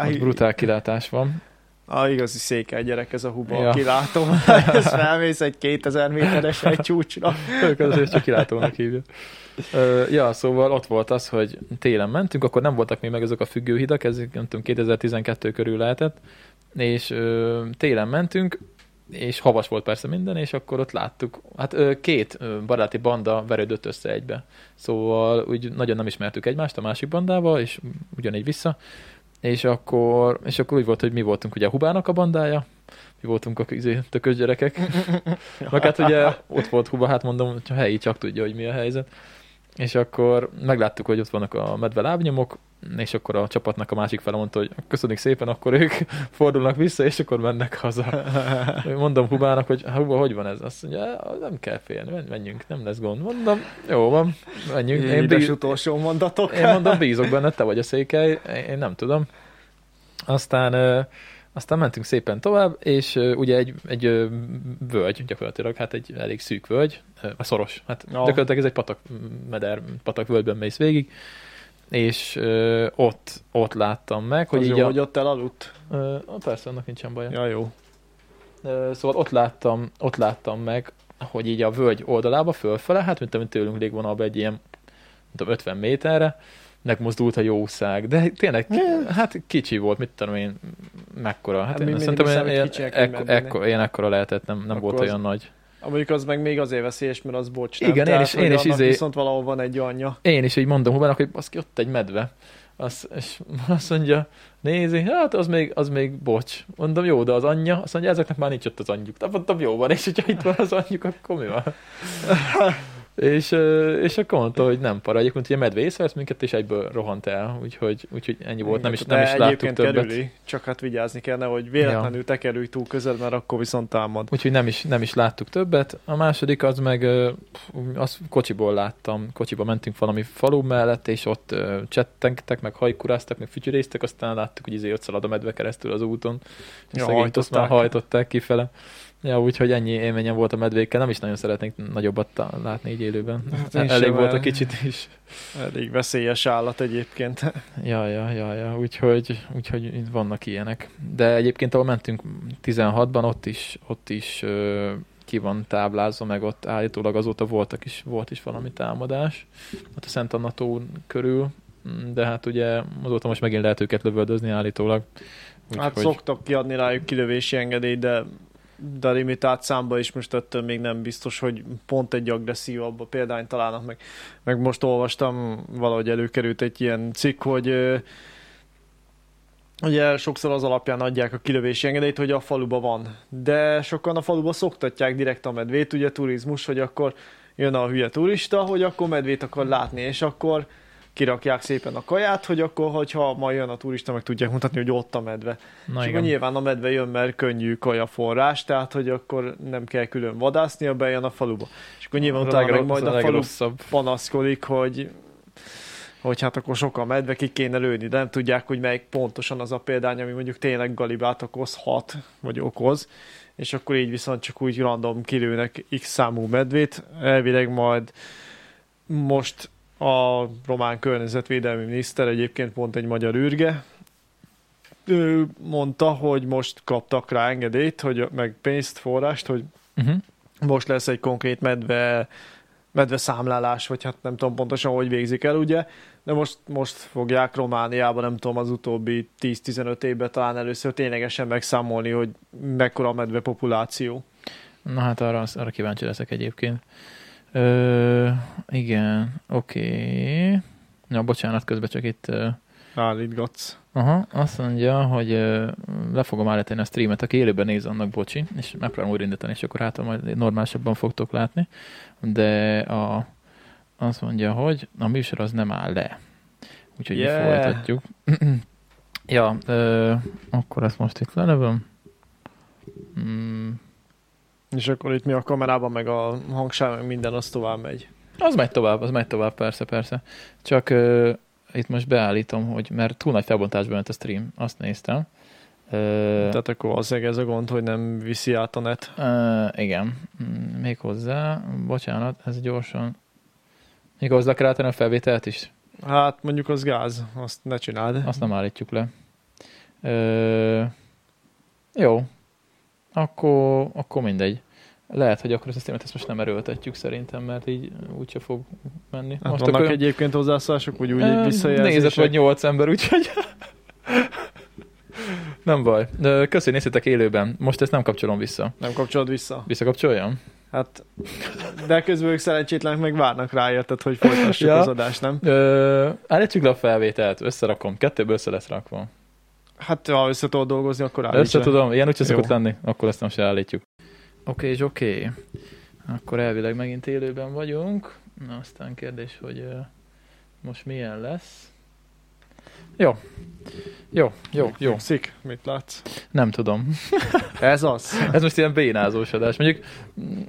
a, ott brutál kilátás van. A, igazi székely gyerek ez a huba, Ja. a kilátó. Ez felmész egy 2000 méteres egy csúcsra. Ők azért csak kilátónak hívja. Ö, ja, szóval ott volt az, hogy télen mentünk, akkor nem voltak még meg ezek a függőhidak, ez nem tudom, 2012 körül lehetett, és ö, télen mentünk, és havas volt persze minden, és akkor ott láttuk, hát két baráti banda verődött össze egybe. Szóval úgy nagyon nem ismertük egymást a másik bandával, és ugyanígy vissza, és akkor, és akkor úgy volt, hogy mi voltunk ugye a Hubának a bandája, mi voltunk a izé, tökös gyerekek, meg hát ugye ott volt Huba, hát mondom, hogy a helyi csak tudja, hogy mi a helyzet. És akkor megláttuk, hogy ott vannak a medve lábnyomok, és akkor a csapatnak a másik fele mondta, hogy köszönjük szépen, akkor ők fordulnak vissza, és akkor mennek haza. Mondom Hubának, hogy Huba, hogy van ez? Azt mondja, "Á, nem kell félni, men- menjünk, nem lesz gond. Mondom, jó van, menjünk. Én, bíz, utolsó mondatok. én mondom, bízok benne, te vagy a székely, én nem tudom. Aztán, aztán mentünk szépen tovább, és ugye egy, egy ö, völgy, gyakorlatilag, hát egy elég szűk völgy, a szoros, hát Ja. gyakorlatilag ez egy patak, meder, patak völgyben mész végig, és ott, ott láttam meg, hogy Hogy így jó, a, hogy ott elaludt. ö, persze, annak nincsen baja. Ja, jó. Ö, Szóval ott láttam, ott láttam meg, hogy így a völgy oldalába fölfele, hát mint amit tőlünk légvonalba egy ilyen, nem tudom, 50 méterre, megmozdult a jószág, de tényleg, hát kicsi volt, mit tudom én, mekkora. Hát, Hát én szerintem ilyen, kicsinek, ekko, ekko, ilyen ekkora lehetett, nem, nem Akkor volt az- olyan nagy. Mondjuk az meg még azért veszélyes, mert az bocs. Igen, én Tehát, is- hogy én is izé- Viszont valahol van egy anyja. Én is így mondom Hubának, hogy baszki, ott egy medve. Az, és azt mondja, nézi, hát az még, az még bocs. Mondom, jó, de az anyja, azt mondja, ezeknek már nincs ott az anyjuk. Tehát mondtam, jó van, és hogyha itt van az anyjuk, akkor mi van? és, és akkor mondta, hogy nem para. Egyébként ugye medve észrevesz minket, és egyből rohant el, úgyhogy, úgyhogy ennyi volt, nem is, nem is láttuk többet. kerüli, csak hát vigyázni kell, hogy véletlenül te kerülj túl közel, mert akkor viszont támad. Úgyhogy nem is, nem is láttuk többet. A második az meg, azt kocsiból láttam, kocsiba mentünk valami falu mellett, és ott csettengtek, meg hajkuráztak, meg fütyüréztek, aztán láttuk, hogy izé ott szalad a medve keresztül az úton. És Ja, azt már hajtották. hajtották kifele. Ja, úgyhogy ennyi élményem volt a medvékkel. Nem is nagyon szeretnék nagyobbat látni így élőben. Hát én Elég volt a el- kicsit is. Elég veszélyes állat egyébként. Ja, ja, ja, ja. Úgyhogy, úgyhogy itt vannak ilyenek. De egyébként, ahol mentünk 16-ban, ott is, ott is ö, ki van táblázva, meg ott állítólag azóta voltak is, volt is valami támadás. Ott a Szent Anna tó körül, de hát ugye azóta most megint lehet őket lövöldözni állítólag. Hát Úgyhogy- szoktak kiadni rájuk kilövési engedélyt, de de limitált számba is most ettől még nem biztos, hogy pont egy agresszívabb a példányt találnak meg. Meg most olvastam, valahogy előkerült egy ilyen cikk, hogy ugye sokszor az alapján adják a kilövési engedélyt, hogy a faluba van. De sokan a faluba szoktatják direkt a medvét, ugye turizmus, hogy akkor jön a hülye turista, hogy akkor medvét akar látni, és akkor kirakják szépen a kaját, hogy akkor, hogyha ma jön a turista, meg tudják mutatni, hogy ott a medve. Na és igen. akkor nyilván a medve jön, mert könnyű kajaforrás, tehát hogy akkor nem kell külön vadásznia, bejön a faluba. És akkor nyilván utána meg majd az a falu panaszkodik, hogy hogy hát akkor sok a medve, ki kéne lőni, de nem tudják, hogy melyik pontosan az a példány, ami mondjuk tényleg galibát okozhat, vagy okoz, és akkor így viszont csak úgy random kilőnek x számú medvét, elvileg majd most a román környezetvédelmi miniszter egyébként pont egy magyar űrge, ő mondta, hogy most kaptak rá engedélyt, hogy meg pénzt, forrást, hogy Uh-huh. most lesz egy konkrét medve, medve számlálás, vagy hát nem tudom pontosan, hogy végzik el, ugye, de most, most fogják Romániában, nem tudom, az utóbbi 10-15 évben talán először ténylegesen megszámolni, hogy mekkora a medve populáció. Na hát arra, arra kíváncsi leszek egyébként. Ö, igen, oké. Ja, bocsánat, közben csak itt... Ö, Állítgatsz. aha, azt mondja, hogy ö, le fogom állítani a streamet, aki élőben néz, annak bocsi, és megpróbálom újraindítani, és akkor hát majd normálisabban fogtok látni. De a, azt mondja, hogy a műsor az nem áll le. Úgyhogy yeah. Yeah. folytatjuk. ja, ö, akkor ezt most itt lelövöm. Mm, És akkor itt mi a kamerában, meg a hangság, meg minden, az tovább megy. Az megy tovább, az megy tovább, persze, persze. Csak uh, itt most beállítom, hogy mert túl nagy felbontásban ment a stream, azt néztem. Uh, Tehát akkor valószínűleg ez a gond, hogy nem viszi át a net. uh, igen, Mm, még hozzá, bocsánat, ez gyorsan. Még hozzá kell a felvételt is? Hát mondjuk az gáz, azt ne csináld. Azt nem állítjuk le. Uh, jó, akkor, akkor mindegy. Lehet, hogy akkor ezt a streamet ezt most nem erőltetjük szerintem, mert így úgyse fog menni. Hát most vannak akkor- egyébként hozzászólások, úgy úgy Ö, visszajelzések. Nézett vagy nyolc ember, úgyhogy... nem baj. Ö, Köszi, néztétek élőben. Most ezt nem kapcsolom vissza. Nem kapcsolod vissza. Visszakapcsoljam? Hát, de közben ők szerencsétlenek meg várnak rá, érted, hogy folytassuk Ja. az adást, nem? Ö, állítsuk le a felvételt, összerakom. Kettőből össze lesz rakva. Hát, ha össze tudod dolgozni, akkor állíts Össze le. tudom, ilyen úgyse szokott lenni, akkor ezt nem se állítjuk. Oké, és oké. Akkor elvileg megint élőben vagyunk. Na, aztán kérdés, hogy ö, most milyen lesz. Jó. Jó, jó, jó. Szik, mit látsz? Nem tudom. Ez az. Ez most ilyen bénázós adás. Mondjuk,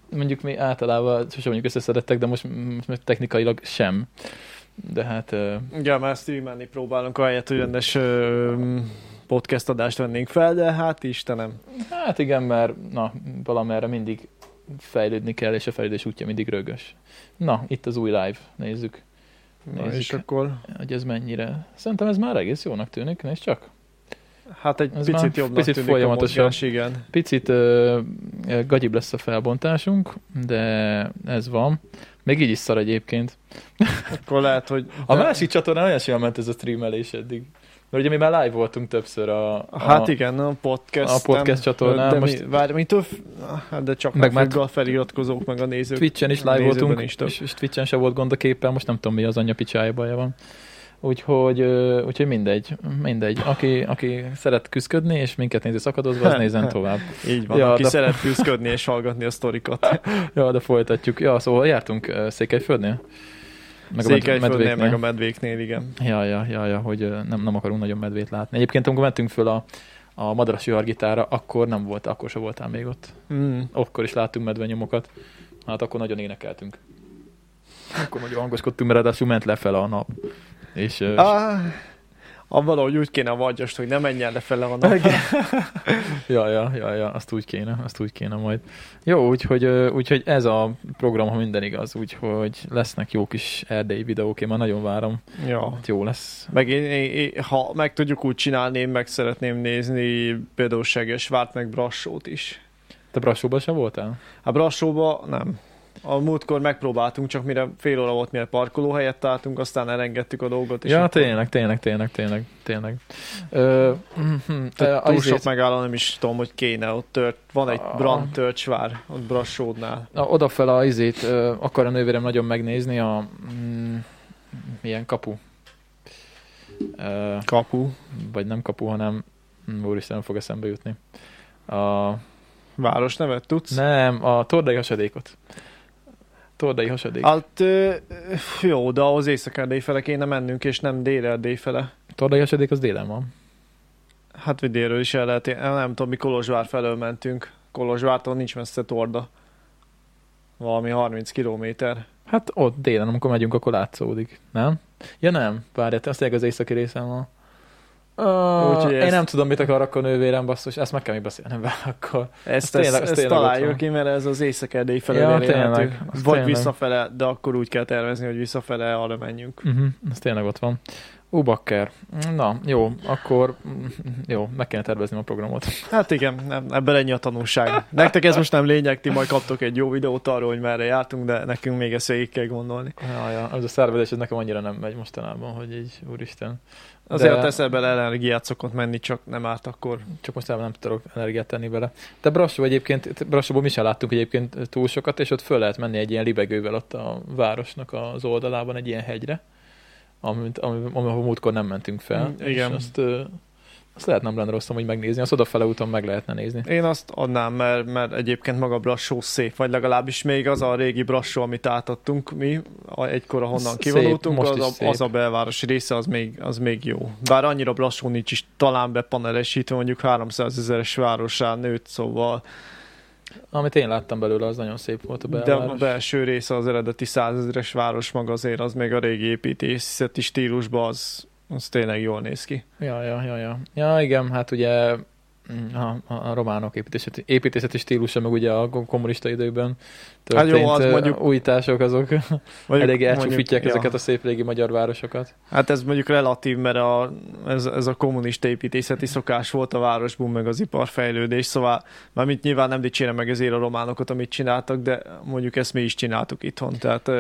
mondjuk mi általában sosem mondjuk összeszedettek, de most, most meg technikailag sem. De hát ö, Igen, már streamelni próbálunk, ahelyett, hogy rendes ö, podcast adást vennénk fel, de hát Istenem. Hát igen, mert na, valamerre mindig fejlődni kell, és a fejlődés útja mindig rögös. Na, itt az új live, nézzük. Na, Nézzük. és akkor hogy ez mennyire. Szerintem ez már egész jónak tűnik, nézd csak. hát egy Ez picit jobbnak picit tűnik folyamatosabb. a mozgás, igen. Picit ö, ö, gagyibb lesz a felbontásunk, de ez van. Még így is szar egyébként. Akkor lehet, hogy... A másik csatornán olyan simán ment ez a streamelés eddig. Mert ugye mi már live voltunk többször a, a Hát igen, a podcast. a podcast csatornán De most- mi, várj, mitől? Hát de csak Meg már- a feliratkozók, meg a nézők. Twitch-en is live voltunk, is több. és, és Twitch-en se volt gond a képpel, most nem tudom mi az anyja picsája baja van. Úgyhogy, úgyhogy mindegy, mindegy. Aki, aki szeret küzdködni, és minket nézi szakadozva, az nézzen tovább. Így van, Ja, aki de- szeret küzdködni és hallgatni a sztorikat. Ja, de folytatjuk. Ja, szóval jártunk Székelyföldnél? Meg a medvéknél. meg a medvéknél, igen. Ja, ja, ja, ja, hogy nem, nem akarunk nagyon medvét látni. Egyébként, amikor mentünk föl a, a madarasi hargitára, akkor nem volt, akkor se voltál még ott. Mm. Akkor is láttunk medvenyomokat. Hát akkor nagyon énekeltünk. Akkor nagyon hangoskodtunk, mert ráadásul ment lefele a nap. És, Ah, ah, valahogy úgy kéne a vagyast, hogy ne menjen lefele a nap. ja, ja, ja, ja, azt úgy kéne, azt úgy kéne majd. Jó, úgyhogy, úgyhogy ez a program, ha minden igaz, úgyhogy lesznek jó kis erdélyi videók, én már nagyon várom. ja. Hát jó lesz. Meg én, én, ha meg tudjuk úgy csinálni, én meg szeretném nézni például Segesvárt, meg Brassót is. Te Brassóban sem voltál? A Brassóba nem. A múltkor megpróbáltunk, csak mire fél óra volt, mire parkolóhelyet találtunk, aztán elengedtük a dolgot. És Ja, akkor tényleg, tényleg, tényleg, tényleg, tényleg. Ö, Tehát túl sok megálló nem is tudom, hogy kéne. Ott tört, van egy Ah. Brand Törcsvár, ott Brassódnál. Na, odafel a izét akar a nővérem nagyon megnézni a mm, milyen kapu. Ö, Kapu. vagy nem kapu, hanem mm, úristen, nem fog eszembe jutni. A, Város nevet tudsz? nem, a tordai hasadékot. Tordai hasadék. Hát jó, de ahhoz észak fele kéne mennünk, és nem dél fele. Tordai hasadék az délen van. Hát vagy délről is el lehet, nem tudom, mi Kolozsvár felől mentünk. Kolozsvártól nincs messze Torda. Valami 30 kilométer. Hát ott délen, amikor megyünk, akkor látszódik. Nem? Ja nem, várj, te azt az északi részen van. Uh, Úgyhogy én ezt- nem tudom, mit akar akkor nővérem, basszus, ezt meg kell még beszélnem vele akkor. Ezt, tényleg- ezt, az ezt tényleg ott találjuk ki, mert ez az észak felől Ja, tényleg, Vagy tényleg. visszafele, de akkor úgy kell tervezni, hogy visszafele arra menjünk. Uh-huh, ez tényleg ott van. Bakker. Na, jó, akkor jó, meg kéne tervezni a programot. Hát igen, nem, ebben ennyi a tanulság. Nektek ez most nem lényeg, ti majd kaptok egy jó videót arról, hogy merre jártunk, de nekünk még ezt végig kell gondolni. Ja, ja, az a szervezés, ez nekem annyira nem megy mostanában, hogy így, úristen. Azért De- de... teszel bele energiát szokott menni, csak nem árt akkor. Csak most nem tudok energiát tenni vele. De Brassó egyébként, Brassóból mi sem láttunk egyébként túl sokat, és ott föl lehet menni egy ilyen libegővel ott a városnak az oldalában, egy ilyen hegyre, amit, ami, ahol múltkor nem mentünk fel. Mm, igen. És azt, azt lehet nem lenne rosszom, hogy megnézni, azt odafele úton meg lehetne nézni. Én azt adnám, mert, mert egyébként maga Brassó szép, vagy legalábbis még az a régi Brassó, amit átadtunk mi, egykor ahonnan kivonultunk, az a, szép. az a belvárosi része, az még, az még jó. Bár annyira Brassó nincs is talán bepanelesítve, mondjuk 300 ezeres városán nőtt, szóval Amit én láttam belőle, az nagyon szép volt a De a belváros. belső része az eredeti százezeres város maga azért az még a régi építészeti stílusban az, az tényleg jól néz ki. Ja, ja, ja, ja. Ja, igen, hát ugye mm, a, a, románok építészeti, építészeti stílusa, meg ugye a kommunista időkben Hát történt jó, az mondjuk- újítások, azok Mondjuk, elég elcsúfítják ezeket a szép régi magyar városokat. Hát ez mondjuk relatív, mert a, ez, ez a kommunista építészeti szokás volt a városban, meg az iparfejlődés, szóval mármint nyilván nem dicsérem meg ezért a románokat, amit csináltak, de mondjuk ezt mi is csináltuk itthon, tehát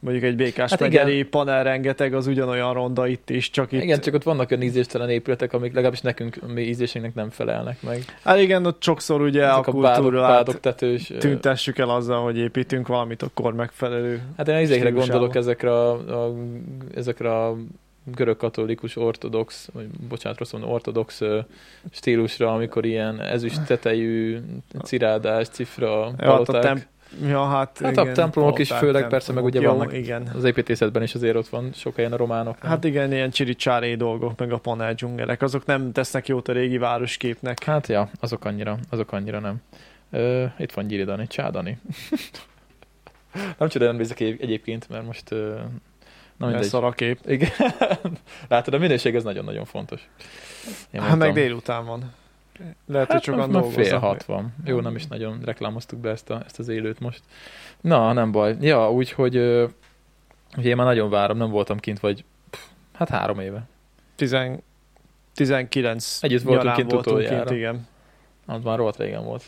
mondjuk egy békás Hát igen. megyeri panel rengeteg, az ugyanolyan ronda itt is, csak itt... Igen, csak ott vannak olyan ízléstelen épületek, amik legalábbis nekünk, mi ízlésünknek nem felelnek meg. Hát igen, ott sokszor ugye Ezek a a kultúrát tetős. tüntessük el azzal, hogy építünk valamit akkor megfelelő. Hát én stílusával. gondolok ezekre a, a, ezekre a görög katolikus ortodox, vagy bocsánat, rossz mondom, ortodox stílusra, amikor ilyen ezüst tetejű cirádás, cifra, Ja, hát a paloták. temp- ja, hát, Hát a igen, templomok is főleg persze, meg ugye Jó, vannak- Igen. Az építészetben is azért ott van sok helyen a románok. Hát igen, ilyen csiricsáré dolgok, meg a panel dzsungelek, azok nem tesznek jót a régi városképnek. Hát ja, azok annyira, azok annyira nem. Ö, itt van Gyiri Dani, Csá Dani. nem csoda, nem egyébként, mert most ö, Na mindegy. Szar a kép. Igen. Látod, a minőség ez nagyon-nagyon fontos. Én hát meg délután van. Lehet, hát hogy sokan most fél hat van. Jó, nem is nagyon reklámoztuk be ezt, a, ezt az élőt most. Na, nem baj. Ja, úgyhogy ugye én már nagyon várom, nem voltam kint, vagy pff, hát három éve. Tizen, 19 Együtt voltunk kint voltunk utoljára. Kint, igen. Az már rohadt régen volt.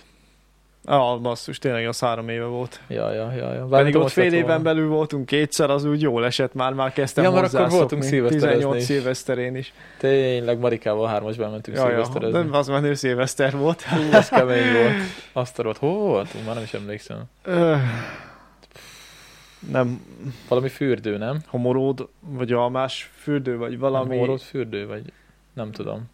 Ah, basszus, tényleg az három éve volt. Ja, ja, ja. ja. Pedig ott fél éven volna. belül voltunk kétszer, az úgy jól esett, már már kezdtem ja, mert akkor voltunk 18 szilveszterén is. Tényleg, Marikával hármasban mentünk ja, szilveszterezni. Ja, az menő szilveszter volt. Hú, az kemény volt. Azt volt. Hol volt? Már nem is emlékszem. nem. Valami fürdő, nem? Homoród, vagy almás fürdő, vagy valami. Homoród fürdő, vagy nem tudom.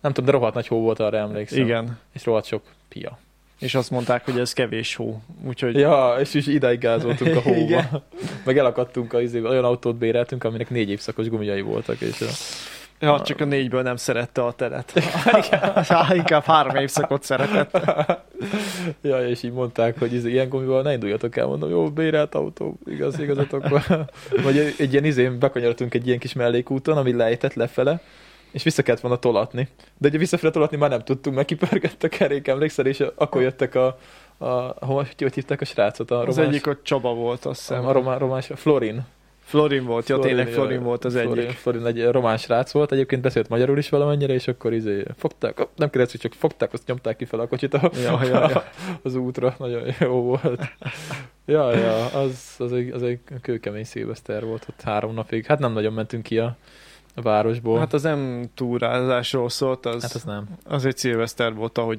Nem tudom, de rohadt nagy hó volt, arra emlékszem. Igen. És rohadt sok pia. És azt mondták, hogy ez kevés hó. Úgyhogy... Ja, és is idáig gázoltunk a hóba. Igen. Meg elakadtunk a izébe. Olyan autót béreltünk, aminek négy évszakos gumijai voltak. És a... Ja, csak a négyből nem szerette a teret. Inkább három évszakot szeretett. ja, és így mondták, hogy izé, ilyen gumival ne induljatok el, mondom, jó, bérelt autó, igaz, igazatok Vagy egy ilyen izén bekanyarodtunk egy ilyen kis mellékúton, ami lejtett lefele, és vissza kellett volna tolatni. De ugye visszafele tolatni már nem tudtunk, mert kipörgött a kerék, emlékszel, és akkor jöttek a, a, a hogy, hogy hívták a srácot? A romás, az egyik ott Csaba volt, azt hiszem. A román, romás, Florin. Florin volt, ja, Florin, tényleg Florin volt az Florin, egyik. Florin egy román srác volt, egyébként beszélt magyarul is valamennyire, és akkor izé fogták, nem kérdezik, csak fogták, azt nyomták ki fel a kocsit a, ja, ja, ja. az útra, nagyon jó volt. Ja, ja, az, az, egy, az egy kőkemény szilveszter volt ott három napig. Hát nem nagyon mentünk ki a, a városból. Hát az nem túrázásról szólt, az, hát az nem. Az egy szilveszter volt, ahogy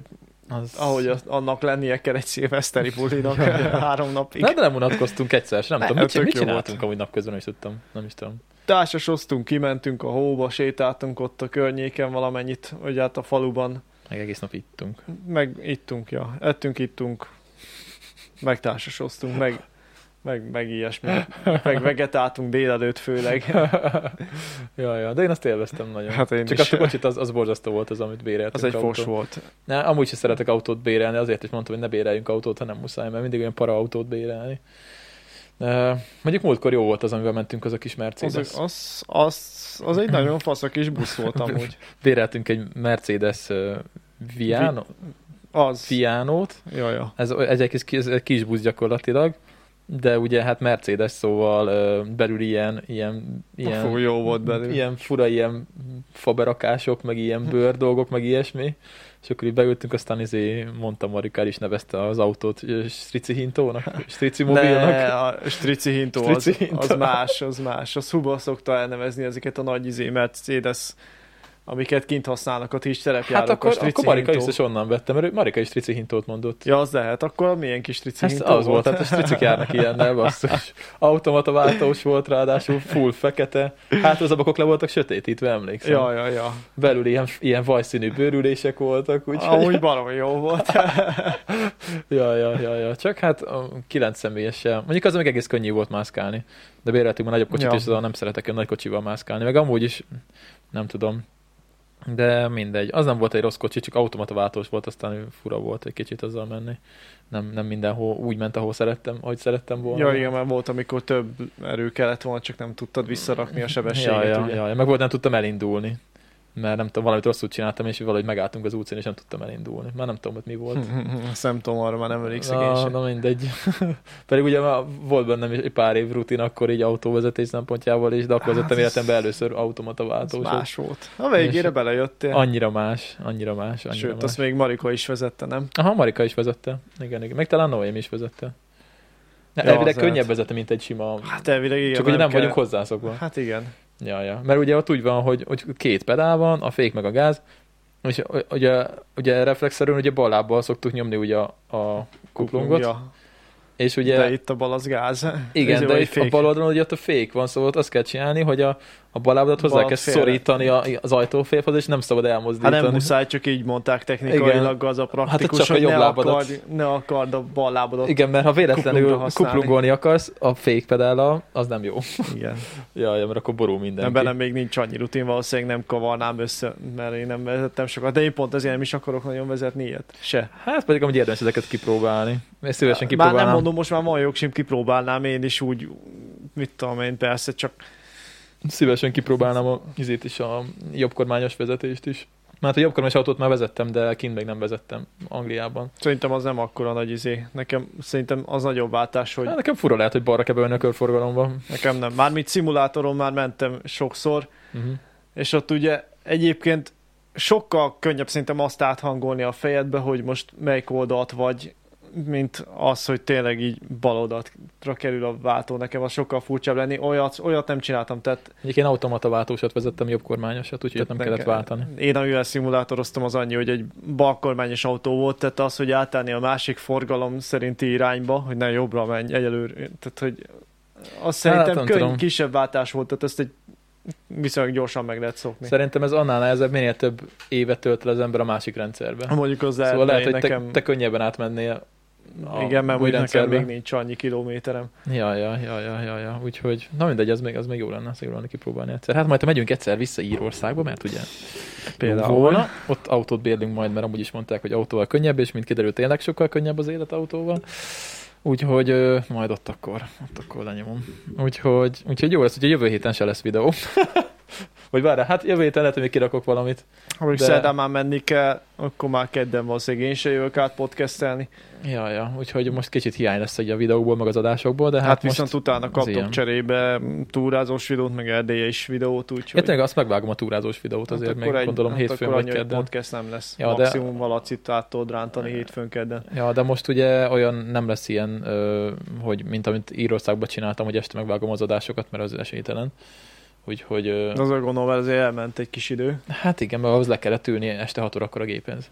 az... Ahogy az, annak lennie kell egy szilveszteri bulinak három napig. Nem, de nem unatkoztunk egyszer, nem, nem tudom, mit, mit csináltunk amúgy napközben, is tudtam, nem is tudom. Társasoztunk, kimentünk a hóba, sétáltunk ott a környéken valamennyit, hogy hát a faluban. Meg egész nap ittunk. Meg ittunk, ja. Ettünk, ittunk, meg társasoztunk, meg meg, meg ilyesmi. Meg vegetáltunk délelőtt főleg. ja, ja, de én azt élveztem nagyon. Hát én Csak is. a kocsit az, az borzasztó volt az, amit béreltünk. Az egy autó. fos volt. Ne, amúgy sem szeretek autót bérelni, azért is mondtam, hogy ne béreljünk autót, ha nem muszáj, mert mindig olyan para autót bérelni. Uh, mondjuk múltkor jó volt az, amivel mentünk, az a kis Mercedes. Az, az, az, az egy nagyon fasz a kis busz volt amúgy. Béreltünk egy Mercedes uh, Viano, az. Vianót. Ja, ja. Ez, ez egy kis, ez egy kis busz gyakorlatilag de ugye hát Mercedes szóval uh, belül ilyen, ilyen, ilyen, Fú, jó volt belül. ilyen fura ilyen faberakások, meg ilyen bőr dolgok, meg ilyesmi. És akkor így beültünk, aztán izé mondta Marikár is nevezte az autót Strici Hintónak, Strici mobilnak. Ne, a Strici Hintó, Strici az, Hintó. az, más, az más. Az Huba szokta elnevezni ezeket a nagy izé Mercedes amiket kint használnak a kis terepjárók. Hát akkor, akkor Marika is, is onnan vettem, mert Marika is strici hintót mondott. Ja, az lehet. Akkor milyen kis strici hintó az volt? Hát a stricik járnak ilyennel, basszus. Automata váltós volt ráadásul, full fekete. Hát az abakok le voltak sötétítve, emlékszem. Ja, ja, ja. Belül ilyen, ilyen vajszínű bőrülések voltak. Úgy, Amúgy baromi jó volt. ja, ja, ja, ja. Csak hát a kilenc személyessel. Mondjuk az még egész könnyű volt mászkálni. De béreltünk már nagyobb kocsit, ja. és nem szeretek nagy kocsival mászkálni. Meg amúgy is, nem tudom, de mindegy. Az nem volt egy rossz kocsi, csak automata váltós volt, aztán fura volt egy kicsit azzal menni. Nem, nem mindenhol úgy ment, ahol szerettem, ahogy szerettem volna. Ja, igen, mert volt, amikor több erő kellett volna, csak nem tudtad visszarakni a sebességet. Ja, ja, ja, ja. meg volt, nem tudtam elindulni mert nem tudom, valamit rosszul csináltam, és valahogy megálltunk az utcán, és nem tudtam elindulni. Már nem tudom, hogy mi volt. Azt nem tudom, arra már nem elég Na, na mindegy. Pedig ugye már volt bennem egy pár év rutin akkor így autóvezetés szempontjából is, de akkor hát vezettem életemben először automata váltós. Más volt. A végére belejöttél. Annyira más, annyira más. Annyira Sőt, más. azt még Marika is vezette, nem? Aha, Marika is vezette. Igen, igen. Meg talán Noém is vezette. Ja, elvileg könnyebb vezette, mint egy sima... Hát elvileg igen. Csak ugye nem kell... vagyunk hozzászokva. Hát igen. Ja, ja. Mert ugye ott úgy van, hogy, hogy két pedál van, a fék meg a gáz, és ugye, ugye reflexzerűen ugye bal lábbal szoktuk nyomni ugye a, a kuplungot, ja. És ugye, de itt a bal az gáz. Igen, de itt a bal oldalon ugye ott a fék van, szóval azt kell csinálni, hogy a, a bal lábadat hozzá bal kell félre. szorítani a, az ajtófélhoz, és nem szabad elmozdítani. Hát nem muszáj, csak így mondták technikailag az a praktikus, hát csak a jobb ne, lábadat. Akard, ne akard a bal lábadat Igen, mert ha véletlenül kuplungolni akarsz a fékpedállal, az nem jó. Igen. ja, ja, mert akkor borul minden. Nem, bennem még nincs annyi rutin, valószínűleg nem kavarnám össze, mert én nem vezettem sokat, de én pont ezért nem is akarok nagyon vezetni ilyet. Se. Hát pedig amúgy érdemes ezeket kipróbálni. Ezt szívesen kipróbálnám. Már nem mondom, most már van jogsim, kipróbálnám én is úgy, mit tudom én, persze, csak szívesen kipróbálnám a izét is, a jobbkormányos vezetést is. Mert a jobbkormányos autót már vezettem, de kint még nem vezettem Angliában. Szerintem az nem akkora nagy izé. Nekem szerintem az nagyobb váltás, hogy Hát nekem fura lehet, hogy balra kell a körforgalomban. nekem nem. Mármint szimulátoron már mentem sokszor, Uh-huh. és ott ugye egyébként sokkal könnyebb szerintem azt áthangolni a fejedbe, hogy most melyik oldalt vagy, mint az, hogy tényleg így bal oldalra kerül a váltó. Nekem az sokkal furcsább lenni. Olyat, olyat nem csináltam, tehát Egyébként én automata váltósat vezettem jobbkormányosat, úgyhogy ott nem kellett váltani. Én amivel szimulátoroztam az annyi, hogy egy balkormányos autó volt, tehát az, hogy átállni a másik forgalom szerinti irányba, hogy ne jobbra menj egyelőre, tehát hogy az szerintem Hát, nem könny, kisebb váltás volt, tehát ezt egy viszonylag gyorsan meg lehet szokni. Szerintem ez annál nehezebb, minél több évet tölt el az ember a másik rendszerbe. Mondjuk az szóval lehet, hogy nekem... te, te könnyebben átmennél a igen, mert úgy nekem még nincs annyi kilométerem. Ja, ja, ja, ja, ja, ja. Úgyhogy, na mindegy, az még, az még jó lenne, azt jó lenne kipróbálni egyszer. Hát majd ha megyünk egyszer vissza Írországba, mert ugye Például. volna, ott autót bérlünk majd, mert amúgy is mondták, hogy autóval könnyebb, és mint kiderült, tényleg sokkal könnyebb az élet autóval. Úgyhogy ö, majd ott akkor, ott akkor lenyomom. Úgyhogy, úgyhogy jó lesz, úgyhogy jövő héten se lesz videó. Vagy várjál, hát jövő héten lehet, hogy még kirakok valamit. Ha még De- szerdán már menni kell, akkor már kedden valószínűleg én se jövök át podcastelni. Ja, ja, úgyhogy most kicsit hiány lesz így a videóból, meg az adásokból, de Hát, hát, viszont utána kaptok cserébe túrázós videót, meg erdélyes videót, úgyhogy... Ja, tényleg azt megvágom a túrázós videót azért Hát még, akkor egy- gondolom hát hétfőn vagy kedden. podcast nem lesz. Ja, Ja, de- Maximum valacit át tudod rántani hétfőn kedden. Ja, de most ugye olyan nem lesz ilyen, hogy mint amit Írországban csináltam, hogy este megvágom az adásokat, mert az esélytelen. Úgyhogy, ö, Az a gondolom, azért elment egy kis idő. hát igen, mert ahhoz le kellett ülni este 6 órakor a géphez.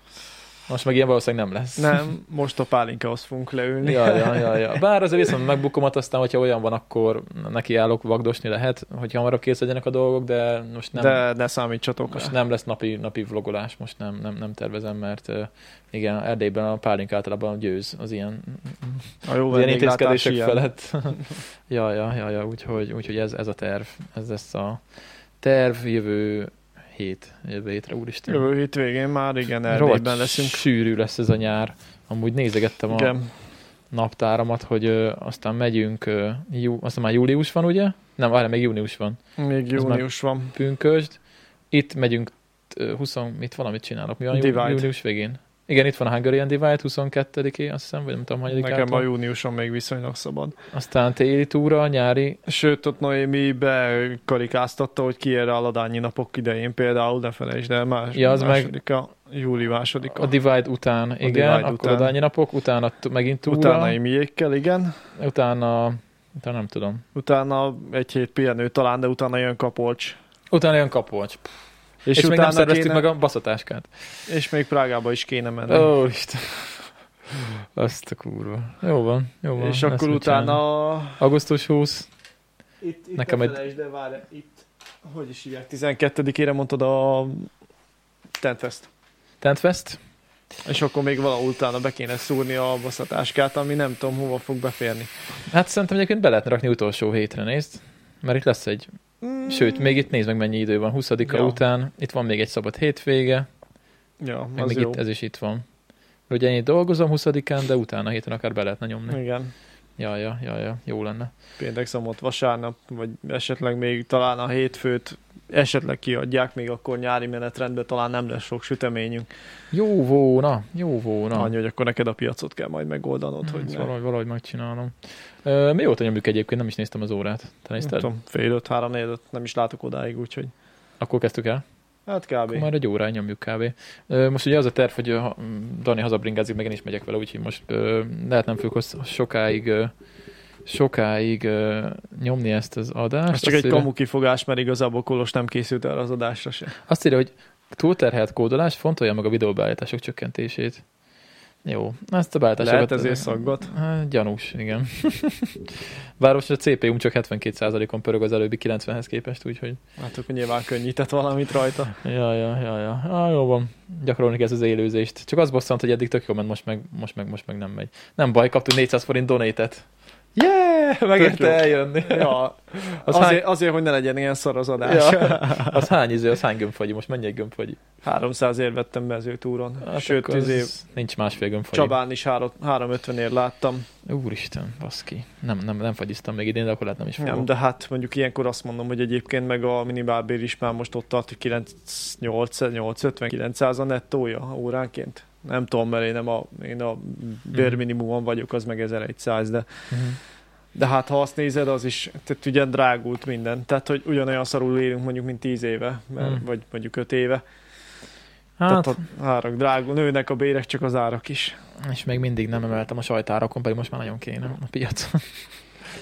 Most meg ilyen valószínűleg nem lesz. Nem, most a pálinkához fogunk leülni. Ja, ja, ja, ja. Bár azért viszont megbukomat, aztán, hogyha olyan van, akkor nekiállok vagdosni lehet, hogy hamarabb kész legyenek a dolgok, de most nem, De ne számítsatok most nem lesz napi, napi vlogolás, most nem, nem, nem tervezem, mert igen, Erdélyben a pálink általában győz az ilyen, A jó az ilyen intézkedések ilyen. felett. ja, ja, ja, ja, úgyhogy, úgyhogy ez, ez a terv, ez lesz a terv jövő hét, jövő hétre, úristen. Jövő hét végén már igen, Erdélyben leszünk. Sűrű lesz ez a nyár. Amúgy nézegettem a Igen, naptáramat, hogy ö, aztán megyünk, ö, jú, aztán már július van, ugye? Nem, várj, még június van. még június van. Pünkösd. Itt megyünk ö, 20, mit valamit csinálok? Mi van Divide. július végén? Igen, itt van a Hungarian Divide 22-é, azt hiszem, vagy nem tudom, hogy Nekem a júniuson még viszonylag szabad. Aztán téli túra, nyári. Sőt, ott Noémi bekarikáztatta, hogy ki erre a ladányi napok idején például, ne felejtsd el, más, Ja, az meg- másodika, júli másodika. A Divide után, igen, Divide akkor után. a napok, utána megint túra, Utána Émiékkel, igen. utána, utána nem tudom. Utána egy hét pihenő talán, de utána jön Kapolcs. Utána jön kapolcs. És, és még nem utána szerveztük kéne, meg a baszatáskát. És még Prágába is kéne menni. Ó, Isten. Azt a kurva. Jó van, jó van. és akkor utána... Augusztus 20. Itt, itt Nekem ne egy- felejtsd, de várj, itt... Hogy is hívják? 12-ére mondtad a Tentfest. Tentfest. És akkor még valahol utána be kéne szúrni a baszatáskát, ami nem tudom hova fog beférni. Hát szerintem egyébként be lehetne rakni utolsó hétre, nézd. Mert itt lesz egy, sőt, még itt nézd meg mennyi idő van, 20 Ja. után, itt van még egy szabad hétvége, Ja, meg az még jó. itt, ez is itt van. Ugye én itt dolgozom 20-án, de utána héten akár be lehetne nyomni. Igen. Ja, ja, ja, ja, jó lenne. Péntek, szombat, vasárnap, vagy esetleg még talán a hétfőt esetleg kiadják, még akkor nyári menetrendben talán nem lesz sok süteményünk. Jó volna, jó volna. Annyi, hogy akkor neked a piacot kell majd megoldanod, hogy Ezt ne. valahogy, valahogy megcsinálom. Ö, mióta nyomjuk egyébként, nem is néztem az órát. Te Nem nézted? tudom, fél öt, három, négy, öt, nem is látok odáig, úgyhogy Akkor kezdtük el? hát kb. Akkor már egy óráig nyomjuk kb. Most ugye az a terv, hogy ha- Dani hazabringázik, meg én is megyek vele, úgyhogy most lehet nem hossz- sokáig sokáig ö, nyomni ezt az adást. Ez csak Azt egy írja- kamu kifogás, mert igazából Kolos nem készült erre az adásra se. Azt írja, hogy túlterhelt kódolás fontolja meg a videóbeállítások csökkentését. Jó, ezt a beállításokat... Lehet ezért szaggat. Hát, gyanús, igen. Bár most a CPU-m csak 72%-on pörög az előbbi 90-hez képest, úgyhogy... Hát akkor nyilván könnyített valamit rajta. Ja, ja, ja, ja. Ah, jó van. Gyakorolni ezt az élőzést. Csak az bosszant, hogy eddig tök jó ment, most meg, most meg, most meg nem megy. Nem baj, kaptunk 400 forint donétet. Yeah! Megérte eljönni. Ja, Az azért, hány- azért, hogy ne legyen ilyen szar az adás. Ja. Az hány izé, az hány gömbfagyi? Most mennyi egy gömbfagyi? 300 ér vettem mezőtúron. Hát Sőt, akkor az izé, Nincs másfél gömbfagyi. Csabán is 350 ér láttam. Úristen, baszki. Nem, nem, nem fagyiztam még idén, de akkor lehet nem is fogom. Nem, de hát mondjuk ilyenkor azt mondom, hogy egyébként meg a minimálbér is már most ott tart, hogy 850 900 a nettója óránként. Nem tudom, mert én, nem a, én a bérminimumon vagyok, az meg 1100, de, Mhm. de hát ha azt nézed, az is, tehát ugye drágult minden. Tehát, hogy ugyanolyan szarul élünk mondjuk, mint 10 éve, mert, Mm. vagy mondjuk 5 éve. Hát, Tehát a árak drágul, nőnek a bérek, csak az árak is. és még mindig nem emeltem a sajtárakon, pedig most már nagyon kéne a piacon.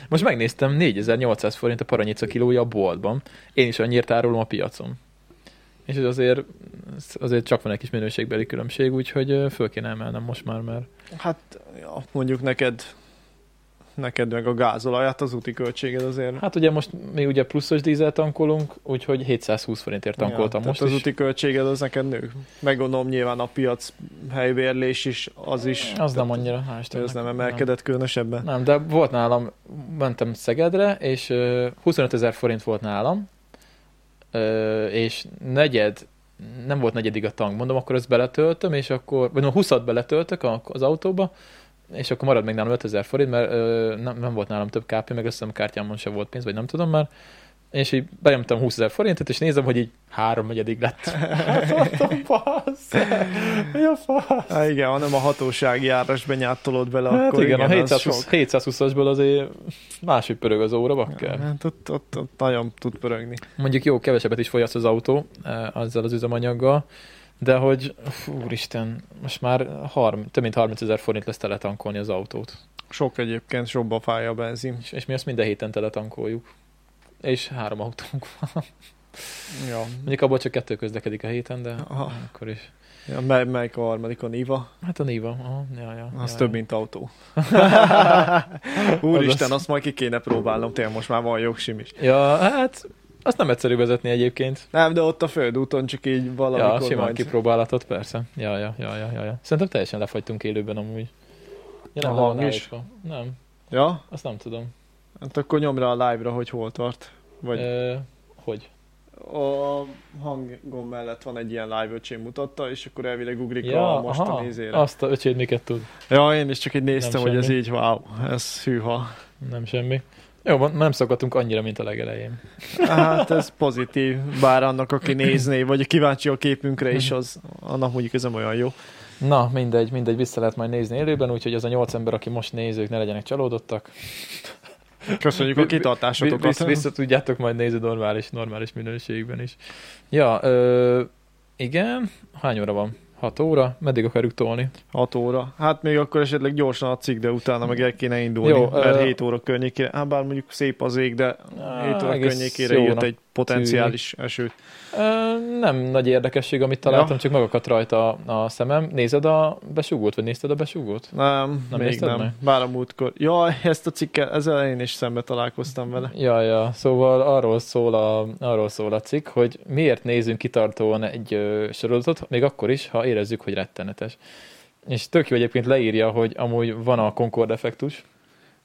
Most megnéztem, 4800 forint a paranyica kilója a boltban. Én is annyira árulom a piacon. És ez azért, azért csak van egy kis minőségbeli különbség, úgyhogy föl kéne emelnem most már, mert Hát ja, mondjuk neked neked meg a gázolaját, az úti költséged azért. hát ugye most mi ugye pluszos dízel tankolunk, úgyhogy 720 forintért tankoltam ja, most az is. úti költséged az neked nő. Meg gondolom nyilván a piac helybérlés is, az is. Az nem annyira, Istennek. Ez nem emelkedett különösebben. Nem, de volt nálam, mentem Szegedre, és ö, 25 ezer forint volt nálam, és negyed, nem volt negyedig a tank, mondom, akkor ezt beletöltöm, és akkor, vagy no, 20-at beletöltök az autóba, és akkor marad még nálam 5000 forint, mert nem, nem volt nálam több KP, meg azt hiszem kártyámon sem volt pénz, vagy nem tudom már, és így benyomtam 20 ezer forintot, és nézem, hogy így három negyedig lett. Hát mondom, fasz, mi a fasz? Há, igen, hanem a hatósági áras benyátolod bele, Hát akkor igen, igen, a az 720, sok. 720-asból azért máshogy pörög az óra, bakker. Hát ott, ott, ott nagyon tud pörögni. Mondjuk jó, kevesebbet is fogyaszt az autó eh, azzal az üzemanyaggal, de hogy, fú, úristen, most már 30, több mint 30 ezer forint lesz teletankolni az autót. Sok egyébként, sokba fáj a benzin. És, és mi azt minden héten teletankoljuk. És három autónk van. Ja. Mondjuk abból csak kettő közlekedik a héten, de Aha. akkor is. Ja, mely, melyik a harmadik, a Niva? Hát a Niva, aha, ja, ja, Az ja, több, ja. mint autó. Úristen, Az- azt majd ki kéne próbálnom, tényleg most már van jogsim is. Ja, hát azt nem egyszerű vezetni egyébként. Nem, de ott a földúton csak így valamikor ja, simán majd. kipróbálhatod, persze. Ja, ja, ja, ja, ja, ja. Szerintem teljesen lefagytunk élőben amúgy. Ja, nem, A hang is? Nem, Ja? azt nem tudom. Hát akkor nyomd rá a live-ra, hogy hol tart. Vagy Ö, hogy? a hangon mellett van egy ilyen live öcsém mutatta, és akkor elvileg ugrik Ja, a mostani nézére. azt a öcséd miket tud. Ja, én is csak így néztem, Nem hogy ez semmi. így, wow, ez hűha. Nem semmi. Jó, van, nem szokottunk annyira, mint a legelején. Hát ez pozitív, bár annak, aki nézné, vagy kíváncsi a képünkre is, az annak mondjuk ez nem olyan jó. Na, mindegy, mindegy, vissza lehet majd nézni élőben, úgyhogy az a nyolc ember, aki most nézők, ne legyenek csalódottak. Köszönjük a kitartásotokat. Vissza, vissza tudjátok majd nézni normális, normális minőségben is. Ja, ö, igen, hány óra van? 6 óra? Meddig akarjuk tolni? 6 óra. Hát még akkor esetleg gyorsan a cikk, de utána meg el kéne indulni. Jó, mert ö- 7 óra környékére, hát bár mondjuk szép az ég, de 7 óra környékére jött egy potenciális eső. Ö, nem nagy érdekesség, amit találtam, Ja. csak megakadt rajta a, a szemem. Nézed a besúgót, vagy nézted a besúgót? Nem, Nem még nem. meg? Bár a múltkor. Jaj, ezt a cikkel, ezzel én is szembe találkoztam vele. Ja, ja, szóval arról szól a, arról szól a cikk, hogy miért nézünk kitartóan egy ö, sorozatot, még akkor is, ha érezzük, hogy rettenetes. És tök jó egyébként leírja, hogy amúgy van a Concord effektus,